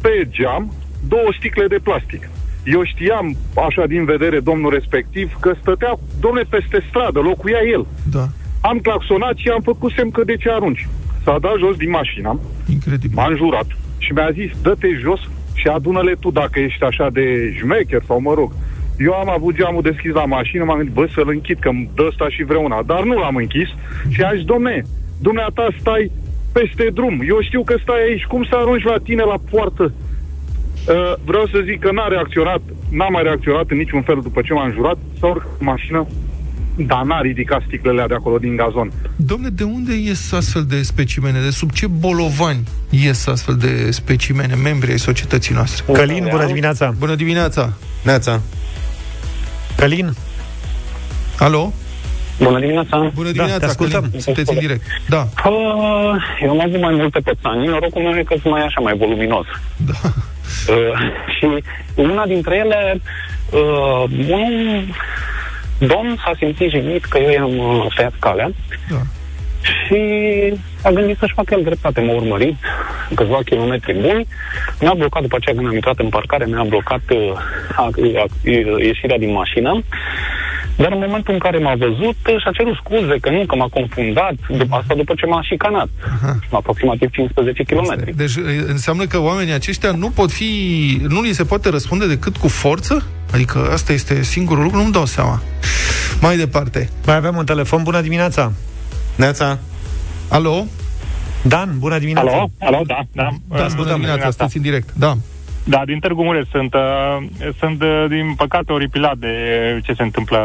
pe geam două sticle de plastic. Eu știam, așa din vedere, domnul respectiv, că stătea, domne, peste stradă, locuia el. Da, Am claxonat și am făcut semn că de ce arunci. S-a dat jos din mașină, incredibil. m-a înjurat și mi-a zis, dă-te jos și adună-le tu dacă ești așa de șmecher sau mă rog. Eu am avut geamul deschis la mașină, m-am gândit, bă, să-l închid, că îmi dă ăsta și vreuna. Dar nu l-am închis și a zis, domne, dumneata stai peste drum. Eu știu că stai aici, cum să arunci la tine la poartă? Uh, vreau să zic că n-a reacționat, n-a mai reacționat în niciun fel după ce m-a înjurat, s-a urcat în mașină, dar n-a ridicat sticlele de acolo din gazon. Domne, de unde ies astfel de specimene? De sub ce bolovani ies astfel de specimene, membri ai societății noastre? Călin, bună dimineața! Bună dimineața! Neața. Călin, Alo? Bună dimineața! Bună te dimineața, ascultăm. Călin. Sunteți în direct. Da, Uh, eu am avut mai multe pățani. Norocul meu e că sunt mai așa, mai voluminos. da. Uh, și una dintre ele, uh, un domn s-a simțit jignit că eu i-am uh, tăiat calea da. și a gândit să-și facă el dreptate. M-a urmărit câțiva kilometri buni, mi-a blocat după aceea când am intrat în parcare, mi-a blocat uh, a, a, ieșirea din mașină. Dar în momentul în care m-a văzut, și-a cerut scuze că nu, că m-a confundat, după asta după ce m-a șicanat. Aproximativ 15 km. Deci e, înseamnă că oamenii aceștia nu pot fi, nu li se poate răspunde decât cu forță? Adică asta este singurul lucru, nu-mi dau seama. Mai departe. mai avem un telefon, bună dimineața! Neața. Alo? Dan, bună dimineața! Alo? Alo, da, da. Da, bună dimineața, sunteți în direct. Da. Da, din Târgu Mureș sunt. Uh, sunt, uh, din păcate, oripilat de ce se întâmplă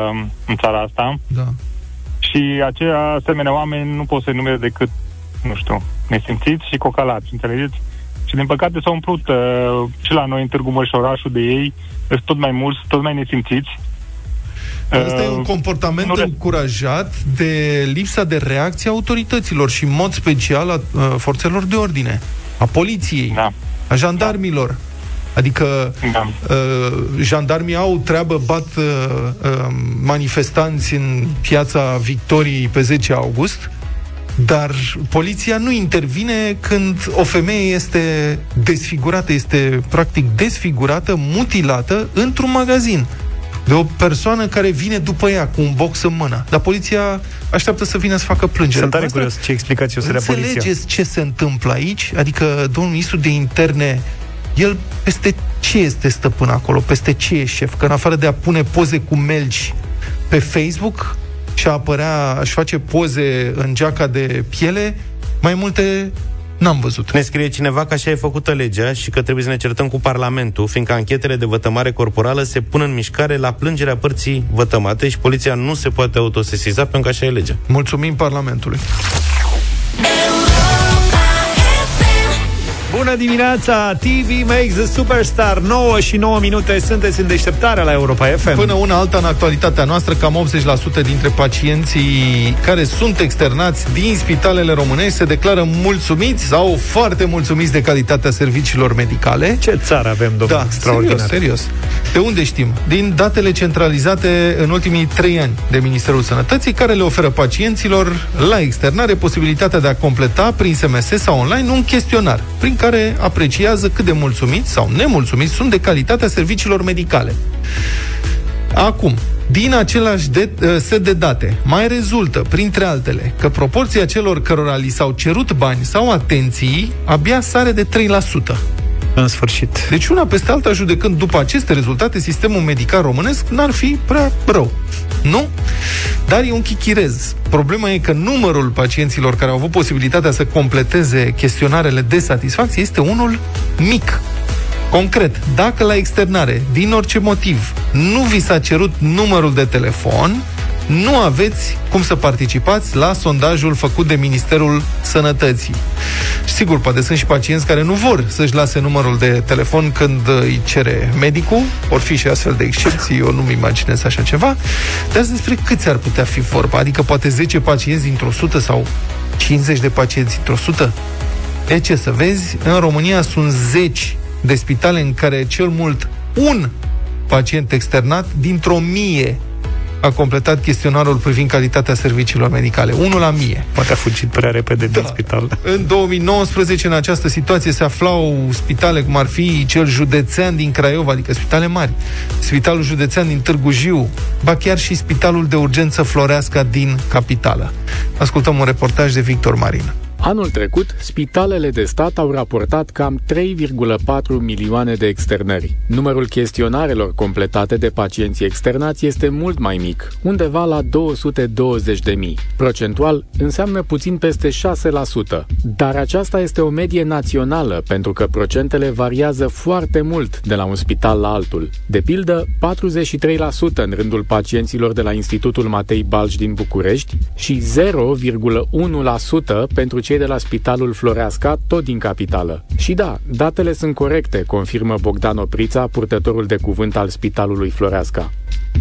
în țara asta. Da. Și aceia asemenea oameni nu pot să-i numere decât, nu știu, nesimțiți și cocalați, înțelegeți? Și din păcate s-au umplut uh, și la noi în Târgu Mureș orașul de ei, sunt tot mai mulți, tot mai nesimțiți. Asta e un Uh, comportament nu re- încurajat de lipsa de reacție a autorităților și în mod special a uh, forțelor de ordine, a poliției, Da. a jandarmilor. Adică Da. uh, jandarmii au treabă, bat uh, uh, manifestanți în piața Victoriei pe 10 august, dar poliția nu intervine când o femeie este desfigurată, este practic desfigurată, mutilată într-un magazin de o persoană care vine după ea cu un box în mână. Dar poliția așteaptă să vină să facă plângere. Sunt tare Asta- curios ce explicații o să dea poliția. Înțelegeți ce se întâmplă aici? Adică domnul ministru de interne, el peste ce este stăpân acolo? Peste ce e șef? Că în afară de a pune poze cu melci pe Facebook și a apărea, aș face poze în geaca de piele, mai multe n-am văzut. Ne scrie cineva că așa e făcută legea și că trebuie să ne certăm cu Parlamentul, fiindcă anchetele de vătămare corporală se pun în mișcare la plângerea părții vătămate și poliția nu se poate autosesiza pentru că așa e legea. Mulțumim Parlamentului. Bună dimineața! TV makes the superstar 9 și 9 minute Sunteți în deșteptarea la Europa FM Până una alta, în actualitatea noastră, cam 80% dintre pacienții care sunt externați din spitalele românești se declară mulțumiți sau foarte mulțumiți de calitatea serviciilor medicale. Ce țară avem, domnule, Da, extraordinar serios, serios. De unde știm? Din datele centralizate în ultimii trei ani de Ministerul Sănătății, care le oferă pacienților la externare posibilitatea de a completa prin SMS sau online un chestionar, prin care apreciază cât de mulțumiți sau nemulțumiți sunt de calitatea serviciilor medicale. Acum, din același de, uh, set de date, mai rezultă, printre altele, că proporția celor cărora li s-au cerut bani sau atenții abia sare de 3%. În sfârșit Deci una peste alta, judecând după aceste rezultate, sistemul medical românesc n-ar fi prea rău. Nu? Dar e un chichirez. Problema e că numărul pacienților care au avut posibilitatea să completeze chestionarele de satisfacție este unul mic. Concret, dacă la externare, din orice motiv, nu vi s-a cerut numărul de telefon, nu aveți cum să participați la sondajul făcut de Ministerul Sănătății. Sigur, poate sunt și pacienți care nu vor să-și lase numărul de telefon când îi cere medicul, or fi și astfel de excepții, eu nu-mi imaginez așa ceva, dar despre câți ar putea fi vorba? Adică poate 10 pacienți dintr-o sută sau 50 de pacienți dintr-o sută? E ce să vezi, în România sunt zeci de spitale în care cel mult un pacient externat dintr-o mie a completat chestionarul privind calitatea serviciilor medicale. Unul la mie. Poate a fugit prea repede da. din spital. În 2019, în această situație, se aflau spitale cum ar fi cel județean din Craiova, adică spitale mari, spitalul județean din Târgu Jiu, ba chiar și spitalul de urgență Floreasca din capitală. Ascultăm un reportaj de Victor Marin. Anul trecut, spitalele de stat au raportat cam 3,4 milioane de externări. Numărul chestionarelor completate de pacienții externați este mult mai mic, undeva la 220 de mii. Procentual, înseamnă puțin peste 6%, dar aceasta este o medie națională, pentru că procentele variază foarte mult de la un spital la altul. De pildă, 43% în rândul pacienților de la Institutul Matei Balci din București și 0,1% pentru cei de la Spitalul Floreasca, tot din capitală. Și da, datele sunt corecte, confirmă Bogdan Oprița, purtătorul de cuvânt al Spitalului Floreasca.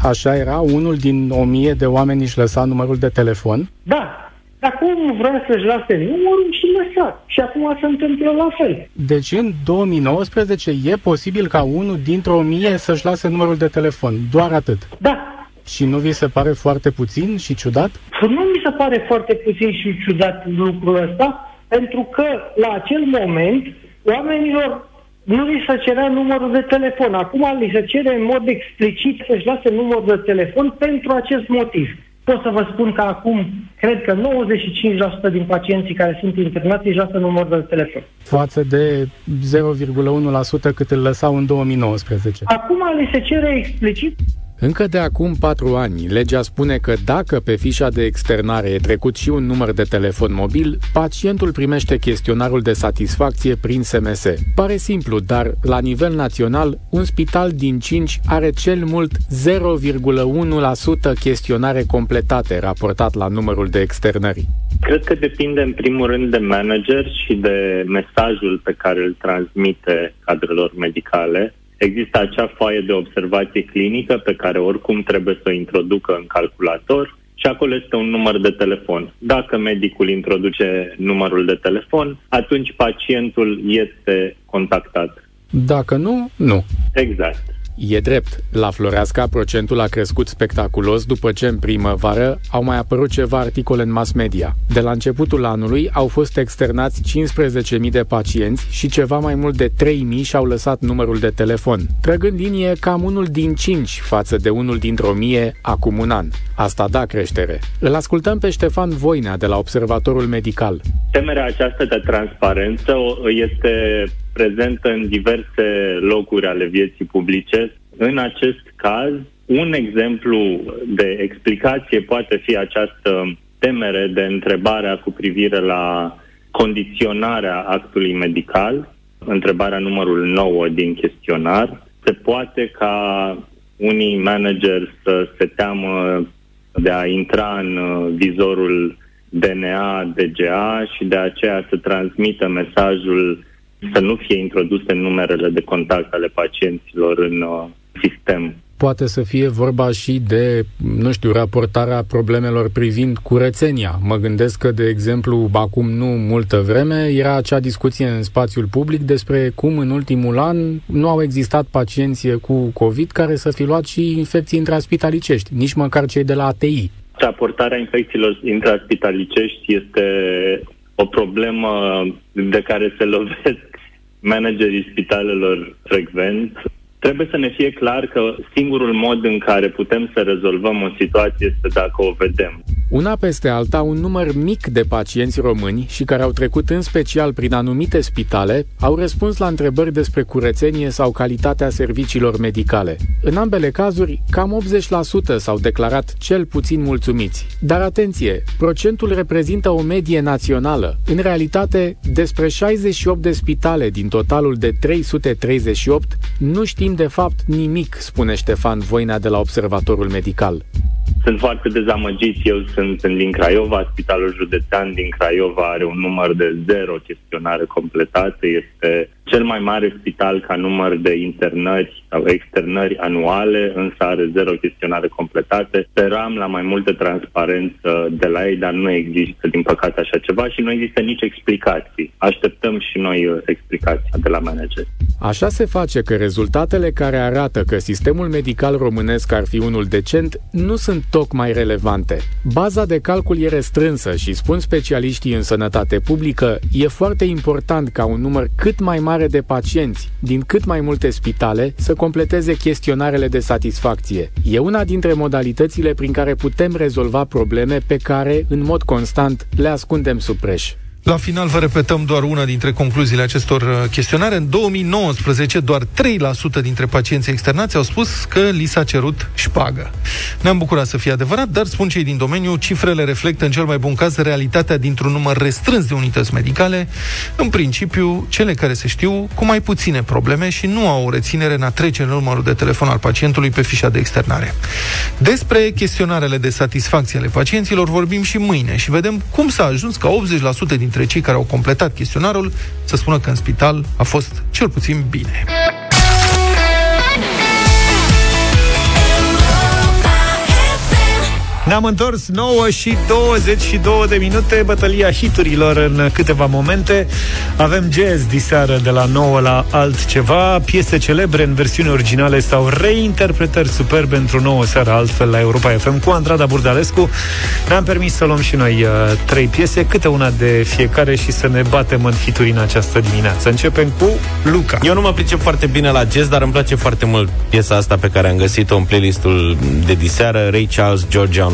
Așa era, unul din o mie de oameni își lăsa numărul de telefon? Da, dacă omul vrea să-și lase numărul și lăsa. Și acum se întâmplă la fel. Deci în 2019 e posibil ca unul dintr-o mie să-și lase numărul de telefon. Doar atât. Da. Și nu vi se pare foarte puțin și ciudat? Nu mi se pare foarte puțin și ciudat lucrul ăsta, pentru că la acel moment oamenilor nu li se cerea numărul de telefon. Acum li se cere în mod explicit să-și lase numărul de telefon pentru acest motiv. Pot să vă spun că acum, cred că 95% din pacienții care sunt internați își lasă numărul de telefon. Față de 0,1% cât îl lăsau în 2019. Acum li se cere explicit încă de acum patru ani, legea spune că dacă pe fișa de externare e trecut și un număr de telefon mobil, pacientul primește chestionarul de satisfacție prin SMS. Pare simplu, dar la nivel național, un spital din 5 are cel mult 0,1% chestionare completate raportat la numărul de externări. Cred că depinde în primul rând de manager și de mesajul pe care îl transmite cadrelor medicale Există acea foaie de observație clinică pe care oricum trebuie să o introducă în calculator și acolo este un număr de telefon. Dacă medicul introduce numărul de telefon, atunci pacientul este contactat. Dacă nu, nu. Exact. E drept, la Floreasca procentul a crescut spectaculos după ce în primăvară au mai apărut ceva articole în mass media. De la începutul anului au fost externați 15.000 de pacienți și ceva mai mult de 3.000 și-au lăsat numărul de telefon, trăgând linie cam unul din 5 față de unul dintr-o mie acum un an. Asta da creștere. Îl ascultăm pe Ștefan Voinea de la Observatorul Medical. Temerea aceasta de transparență este prezentă în diverse locuri ale vieții publice. În acest caz, un exemplu de explicație poate fi această temere de întrebarea cu privire la condiționarea actului medical, întrebarea numărul 9 din chestionar. Se poate ca unii manageri să se teamă de a intra în vizorul DNA, DGA și de aceea să transmită mesajul să nu fie introduse numerele de contact ale pacienților în uh, sistem. Poate să fie vorba și de, nu știu, raportarea problemelor privind curățenia. Mă gândesc că, de exemplu, acum nu multă vreme, era acea discuție în spațiul public despre cum în ultimul an nu au existat pacienți cu COVID care să fi luat și infecții intraspitalicești, nici măcar cei de la ATI. Raportarea infecțiilor intraspitalicești este o problemă de care se lovesc managerii spitalelor frecvent. Trebuie să ne fie clar că singurul mod în care putem să rezolvăm o situație este dacă o vedem. Una peste alta, un număr mic de pacienți români și care au trecut în special prin anumite spitale au răspuns la întrebări despre curățenie sau calitatea serviciilor medicale. În ambele cazuri, cam 80% s-au declarat cel puțin mulțumiți. Dar atenție, procentul reprezintă o medie națională. În realitate, despre 68 de spitale din totalul de 338 nu știm de fapt nimic, spune Ștefan Voina de la Observatorul Medical. Sunt foarte dezamăgit. Eu sunt din Craiova, Spitalul Județean din Craiova are un număr de zero chestionare completate. Este cel mai mare spital ca număr de internări sau externări anuale, însă are zero chestionare completate. Speram la mai multă transparență de la ei, dar nu există, din păcate, așa ceva și nu există nici explicații. Așteptăm și noi uh, explicații de la manager. Așa se face că rezultatele care arată că sistemul medical românesc ar fi unul decent nu sunt tocmai relevante. Baza de calcul e restrânsă și, spun specialiștii în sănătate publică, e foarte important ca un număr cât mai mare de pacienți din cât mai multe spitale să completeze chestionarele de satisfacție. E una dintre modalitățile prin care putem rezolva probleme pe care, în mod constant, le ascundem sub preș. La final vă repetăm doar una dintre concluziile acestor uh, chestionare. În 2019, doar 3% dintre pacienții externați au spus că li s-a cerut șpagă. Ne-am bucurat să fie adevărat, dar spun cei din domeniu, cifrele reflectă în cel mai bun caz realitatea dintr-un număr restrâns de unități medicale, în principiu cele care se știu cu mai puține probleme și nu au o reținere în a trece în numărul de telefon al pacientului pe fișa de externare. Despre chestionarele de satisfacție ale pacienților vorbim și mâine și vedem cum s-a ajuns ca 80% dintre dintre cei care au completat chestionarul să spună că în spital a fost cel puțin bine. Ne-am întors 9 și 22 de minute Bătălia hiturilor în câteva momente. Avem jazz diseară de la 9 la altceva. Piese celebre în versiuni originale Sau reinterpretări superbe într-o nouă seară Altfel la Europa FM cu Andrada Burdalescu. Ne-am permis să luăm și noi uh, trei piese Câte una de fiecare Și să ne batem în hituri în această dimineață. Începem cu Luca. Eu nu mă pricep foarte bine la jazz Dar îmi place foarte mult piesa asta pe care am găsit-o În playlistul de diseară Ray Charles, Georgia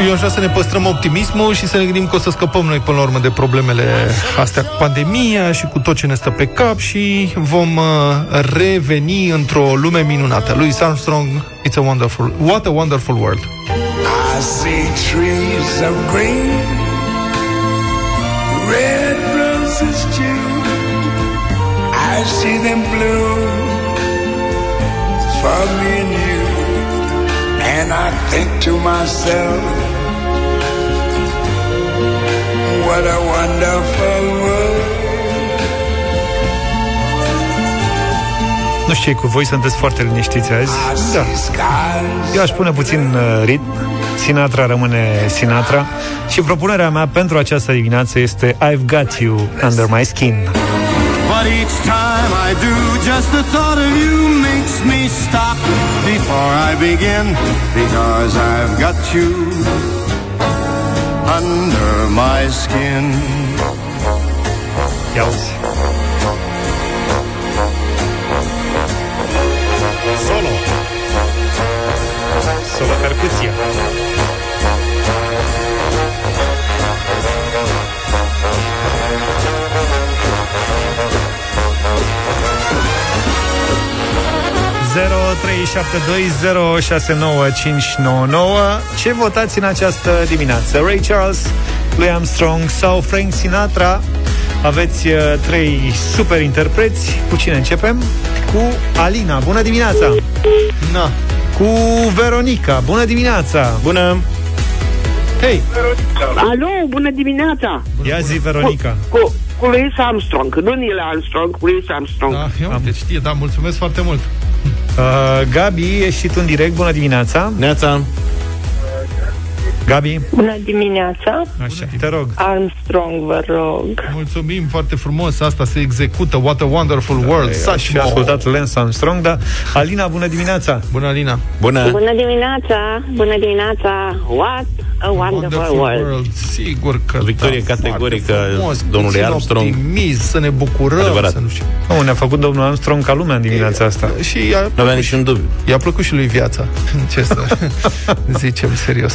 Eu aș vrea să ne păstrăm optimismul și să ne gândim că o să scăpăm noi până la urmă de problemele astea cu pandemia și cu tot ce ne stă pe cap și vom uh, reveni într-o lume minunată. Louis Armstrong, It's a wonderful, What a Wonderful World. I see trees of green, red roses too. I see them bloom for me and you. And I think to myself, what a wonderful world. Nu știu cu voi, sunteți foarte liniștiți azi. Da. Eu aș pune puțin uh, ritm. Sinatra rămâne Sinatra. Și propunerea mea pentru această dimineață este I've Got You Under My Skin. But each time I do, just the thought of you makes me stop before I begin. Because I've got you under my skin. Ia uzi. Solo. Solo percuția. 0372069599 Ce votați în această dimineață? Ray Charles, Louis Armstrong sau Frank Sinatra? Aveți uh, trei super interpreți. Cu cine începem? Cu Alina. Bună dimineața! Na. Cu Veronica. Bună dimineața! Bună! Hei! Alo, bună dimineața! Ia zi, Veronica. Cu, cu, cu Louis Armstrong, nu Neil Armstrong, cu Louis Armstrong. Da, eu, deci știe, da, mulțumesc foarte mult. Uh, Gabi, ești și tu în direct. Bună dimineața! Neața! Gabi? Bună dimineața! Așa, te rog. Armstrong, vă rog. Mulțumim foarte frumos, asta se execută. What a wonderful world. Such și ascultat Lance Armstrong, dar Alina, bună dimineața! Bună, Alina! Bună! Bună dimineața! Bună dimineața! What a wonderful, Wonderful world! world. Sigur că Victorie da, categorică foarte frumos, domnului puțin Armstrong. Optimism, să ne bucurăm, Adevărat. să nu știu. Nu, ne-a făcut domnul Armstrong ca lumea în dimineața asta. Și i-a Nu avea niciun dubiu. I-a plăcut și lui viața. Ce să zicem serios.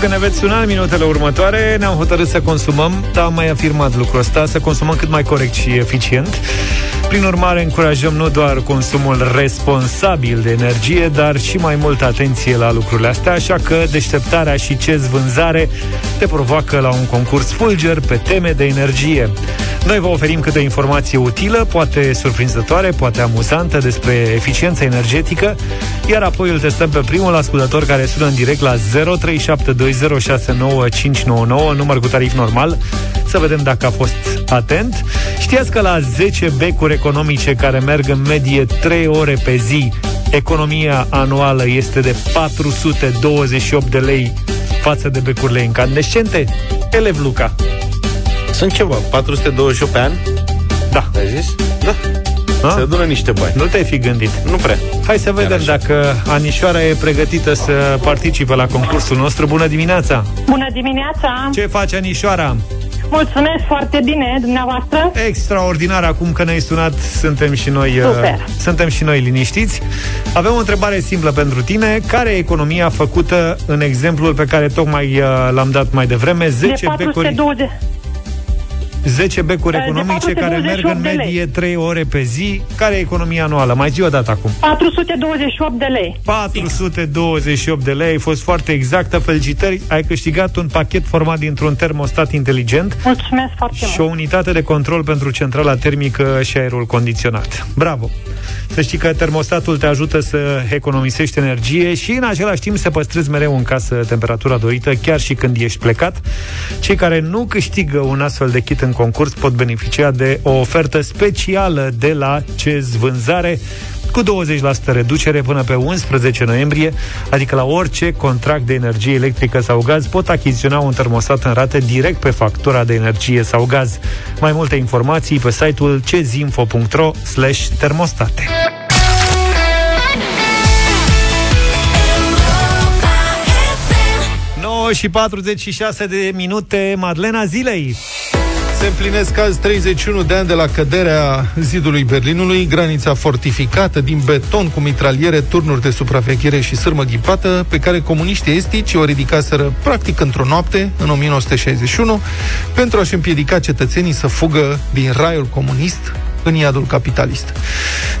Și când ne veți suna în minutele următoare, ne-am hotărât să consumăm, dar am mai afirmat lucrul ăsta, să consumăm cât mai corect și eficient. Prin urmare, încurajăm nu doar consumul responsabil de energie, dar și mai multă atenție la lucrurile astea, așa că deșteptarea și CEZ Vânzare te provoacă la un concurs fulger pe teme de energie. Noi vă oferim câte informație utilă, poate surprinzătoare, poate amuzantă despre eficiență energetică, iar apoi îl testăm pe primul ascultător care sună în direct la 0372069599, număr cu tarif normal, să vedem dacă a fost atent. Știați că la 10 becuri economice care merg în medie 3 ore pe zi, economia anuală este de 428 de lei față de becurile incandescente? Elev Luca. Sunt ceva, 428 pe an? Da. Ai zis? Da. A? Se adună niște bani. Nu te-ai fi gândit. Nu prea. Hai să vedem dacă Anișoara e pregătită să participe la concursul nostru. Bună dimineața! Bună dimineața! Ce face Anișoara? Mulțumesc foarte bine, dumneavoastră. Extraordinar, acum că ne-ai sunat, suntem și noi uh, Super. suntem și noi liniștiți. Avem o întrebare simplă pentru tine. Care e economia făcută în exemplul pe care tocmai uh, l-am dat mai devreme? 10 de becuri 420. 10 becuri De economice care merg în 428 de lei. medie 3 ore pe zi. Care e economia anuală? Mai zi o dată acum. 428 de lei. 428 de lei, ai fost foarte exactă, felicitări, ai câștigat un pachet format dintr-un termostat inteligent Mulțumesc foarte și o mult. unitate de control pentru centrala termică și aerul condiționat. Bravo! Să știi că termostatul te ajută să economisești energie și în același timp să păstrezi mereu în casă temperatura dorită, chiar și când ești plecat. Cei care nu câștigă un astfel de kit în în concurs pot beneficia de o ofertă specială de la CEZ Vânzare cu 20% reducere până pe 11 noiembrie, adică la orice contract de energie electrică sau gaz pot achiziționa un termostat în rate direct pe factura de energie sau gaz. Mai multe informații pe site-ul cezinfo.ro termostate. 9 și 46 de minute, Madlena Zilei. Se împlinesc azi 31 de ani de la căderea zidului Berlinului, granița fortificată din beton cu mitraliere, turnuri de supraveghere și sârmă ghipată, pe care comuniștii estici o ridicaseră practic într-o noapte, în 1961, pentru a-și împiedica cetățenii să fugă din raiul comunist în iadul capitalist.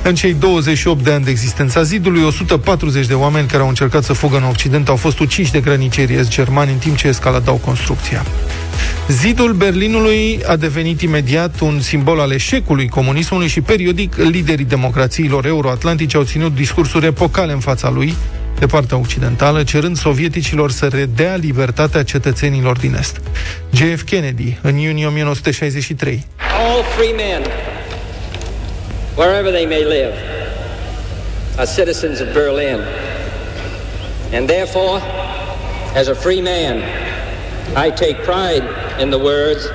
În cei 28 de ani de existența zidului, 140 de oameni care au încercat să fugă în Occident au fost uciși de grănicerii germani în timp ce escaladau construcția. Zidul Berlinului a devenit imediat un simbol al eșecului comunismului și periodic liderii democrațiilor euroatlantice au ținut discursuri epocale în fața lui, de partea occidentală, cerând sovieticilor să redea libertatea cetățenilor din Est. JF Kennedy, în iunie 1963. All free men, wherever they may live, are citizens of Berlin. And therefore, as a free man, I take pride in the words,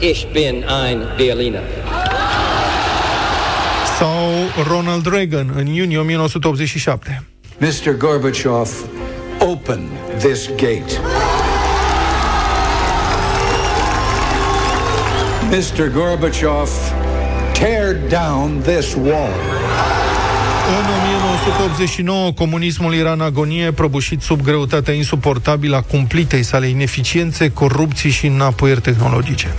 Ich bin ein Berliner. Sau Ronald Reagan, în iunie 1987. Mr. Gorbachev, open this gate. Mr. Gorbachev, tear down this wall. În 1989, comunismul era în agonie, prăbușit sub greutatea insuportabilă a cumplitei sale ineficiențe, corupții și înapoieri tehnologice.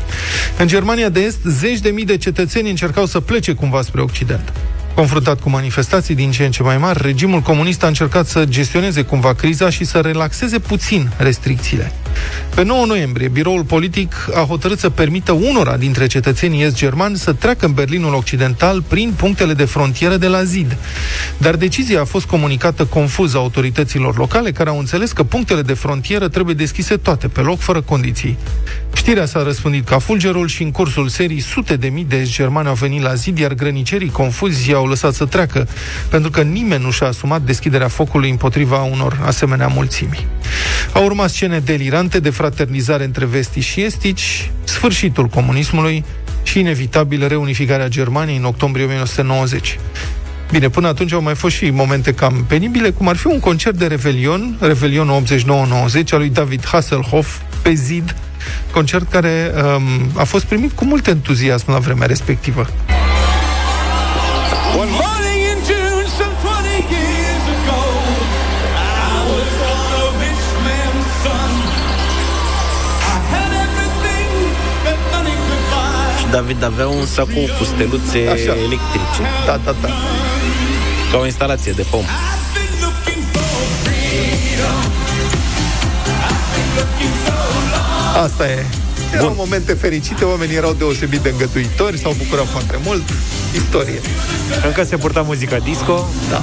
În Germania de Est, zeci de mii de cetățeni încercau să plece cumva spre Occident. Confruntat cu manifestații din ce în ce mai mari, regimul comunist a încercat să gestioneze cumva criza și să relaxeze puțin restricțiile. Pe 9 noiembrie, biroul politic a hotărât să permită unora dintre cetățenii est-germani să treacă în Berlinul Occidental prin punctele de frontieră de la zid. Dar decizia a fost comunicată confuz autorităților locale, care au înțeles că punctele de frontieră trebuie deschise toate, pe loc, fără condiții. Știrea s-a răspândit ca fulgerul și în cursul serii sute de mii de germani au venit la zid, iar grănicerii confuzi au lăsat să treacă, pentru că nimeni nu și-a asumat deschiderea focului împotriva unor asemenea mulțimi. Au urmat scene delirante de fraternizare între vestici și estici, sfârșitul comunismului și inevitabil reunificarea Germaniei în octombrie 1990. Bine, până atunci au mai fost și momente cam penibile, cum ar fi un concert de Revelion, Revelion 89-90, al lui David Hasselhoff, pe zid, concert care um, a fost primit cu mult entuziasm la vremea respectivă. One morning David avea un sacou cu steluțe Așa. electrice. Da, da, da. Ca o instalație de pompă. Asta e. Erau momente fericite, oamenii erau deosebit de îngăduitori, s-au bucurat foarte mult. Istorie. Încă se purta muzica disco. Da.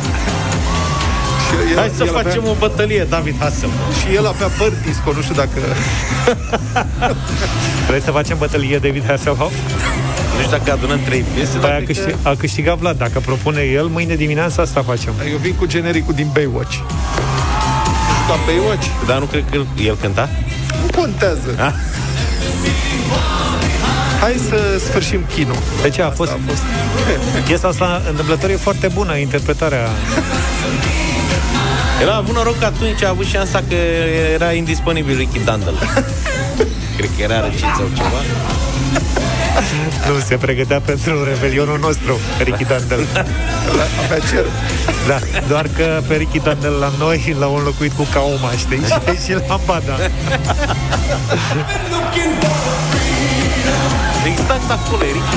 Și el, Hai să el facem avea, o bătălie, David Hassel. Și el avea păr disco, nu știu dacă... Vrei să facem bătălie David Hasselhoff? Nu știu dacă adunăm trei piese, Păi dar a, cred că- câștig, a câștigat Vlad. Dacă propune el, mâine dimineața asta facem. Eu vin cu genericul din Baywatch. Știi la Baywatch? Dar nu cred că el cânta? Nu contează. Ah. Hai să sfârșim chinul. De ce a fost? a fost. Piesa asta întâmplător e foarte bună, interpretarea. El a avut noroc că atunci a avut șansa că era indisponibil Ricky Dandel. Cred că era răcit sau ceva. Nu, se pregătea pentru revelionul nostru, Ricky Dandel. Avea cer. Da, doar că pe Ricky Dandel la noi l-au înlocuit cu Kauma, știi? Și, și la Bada. Exact acolo, e Ricky.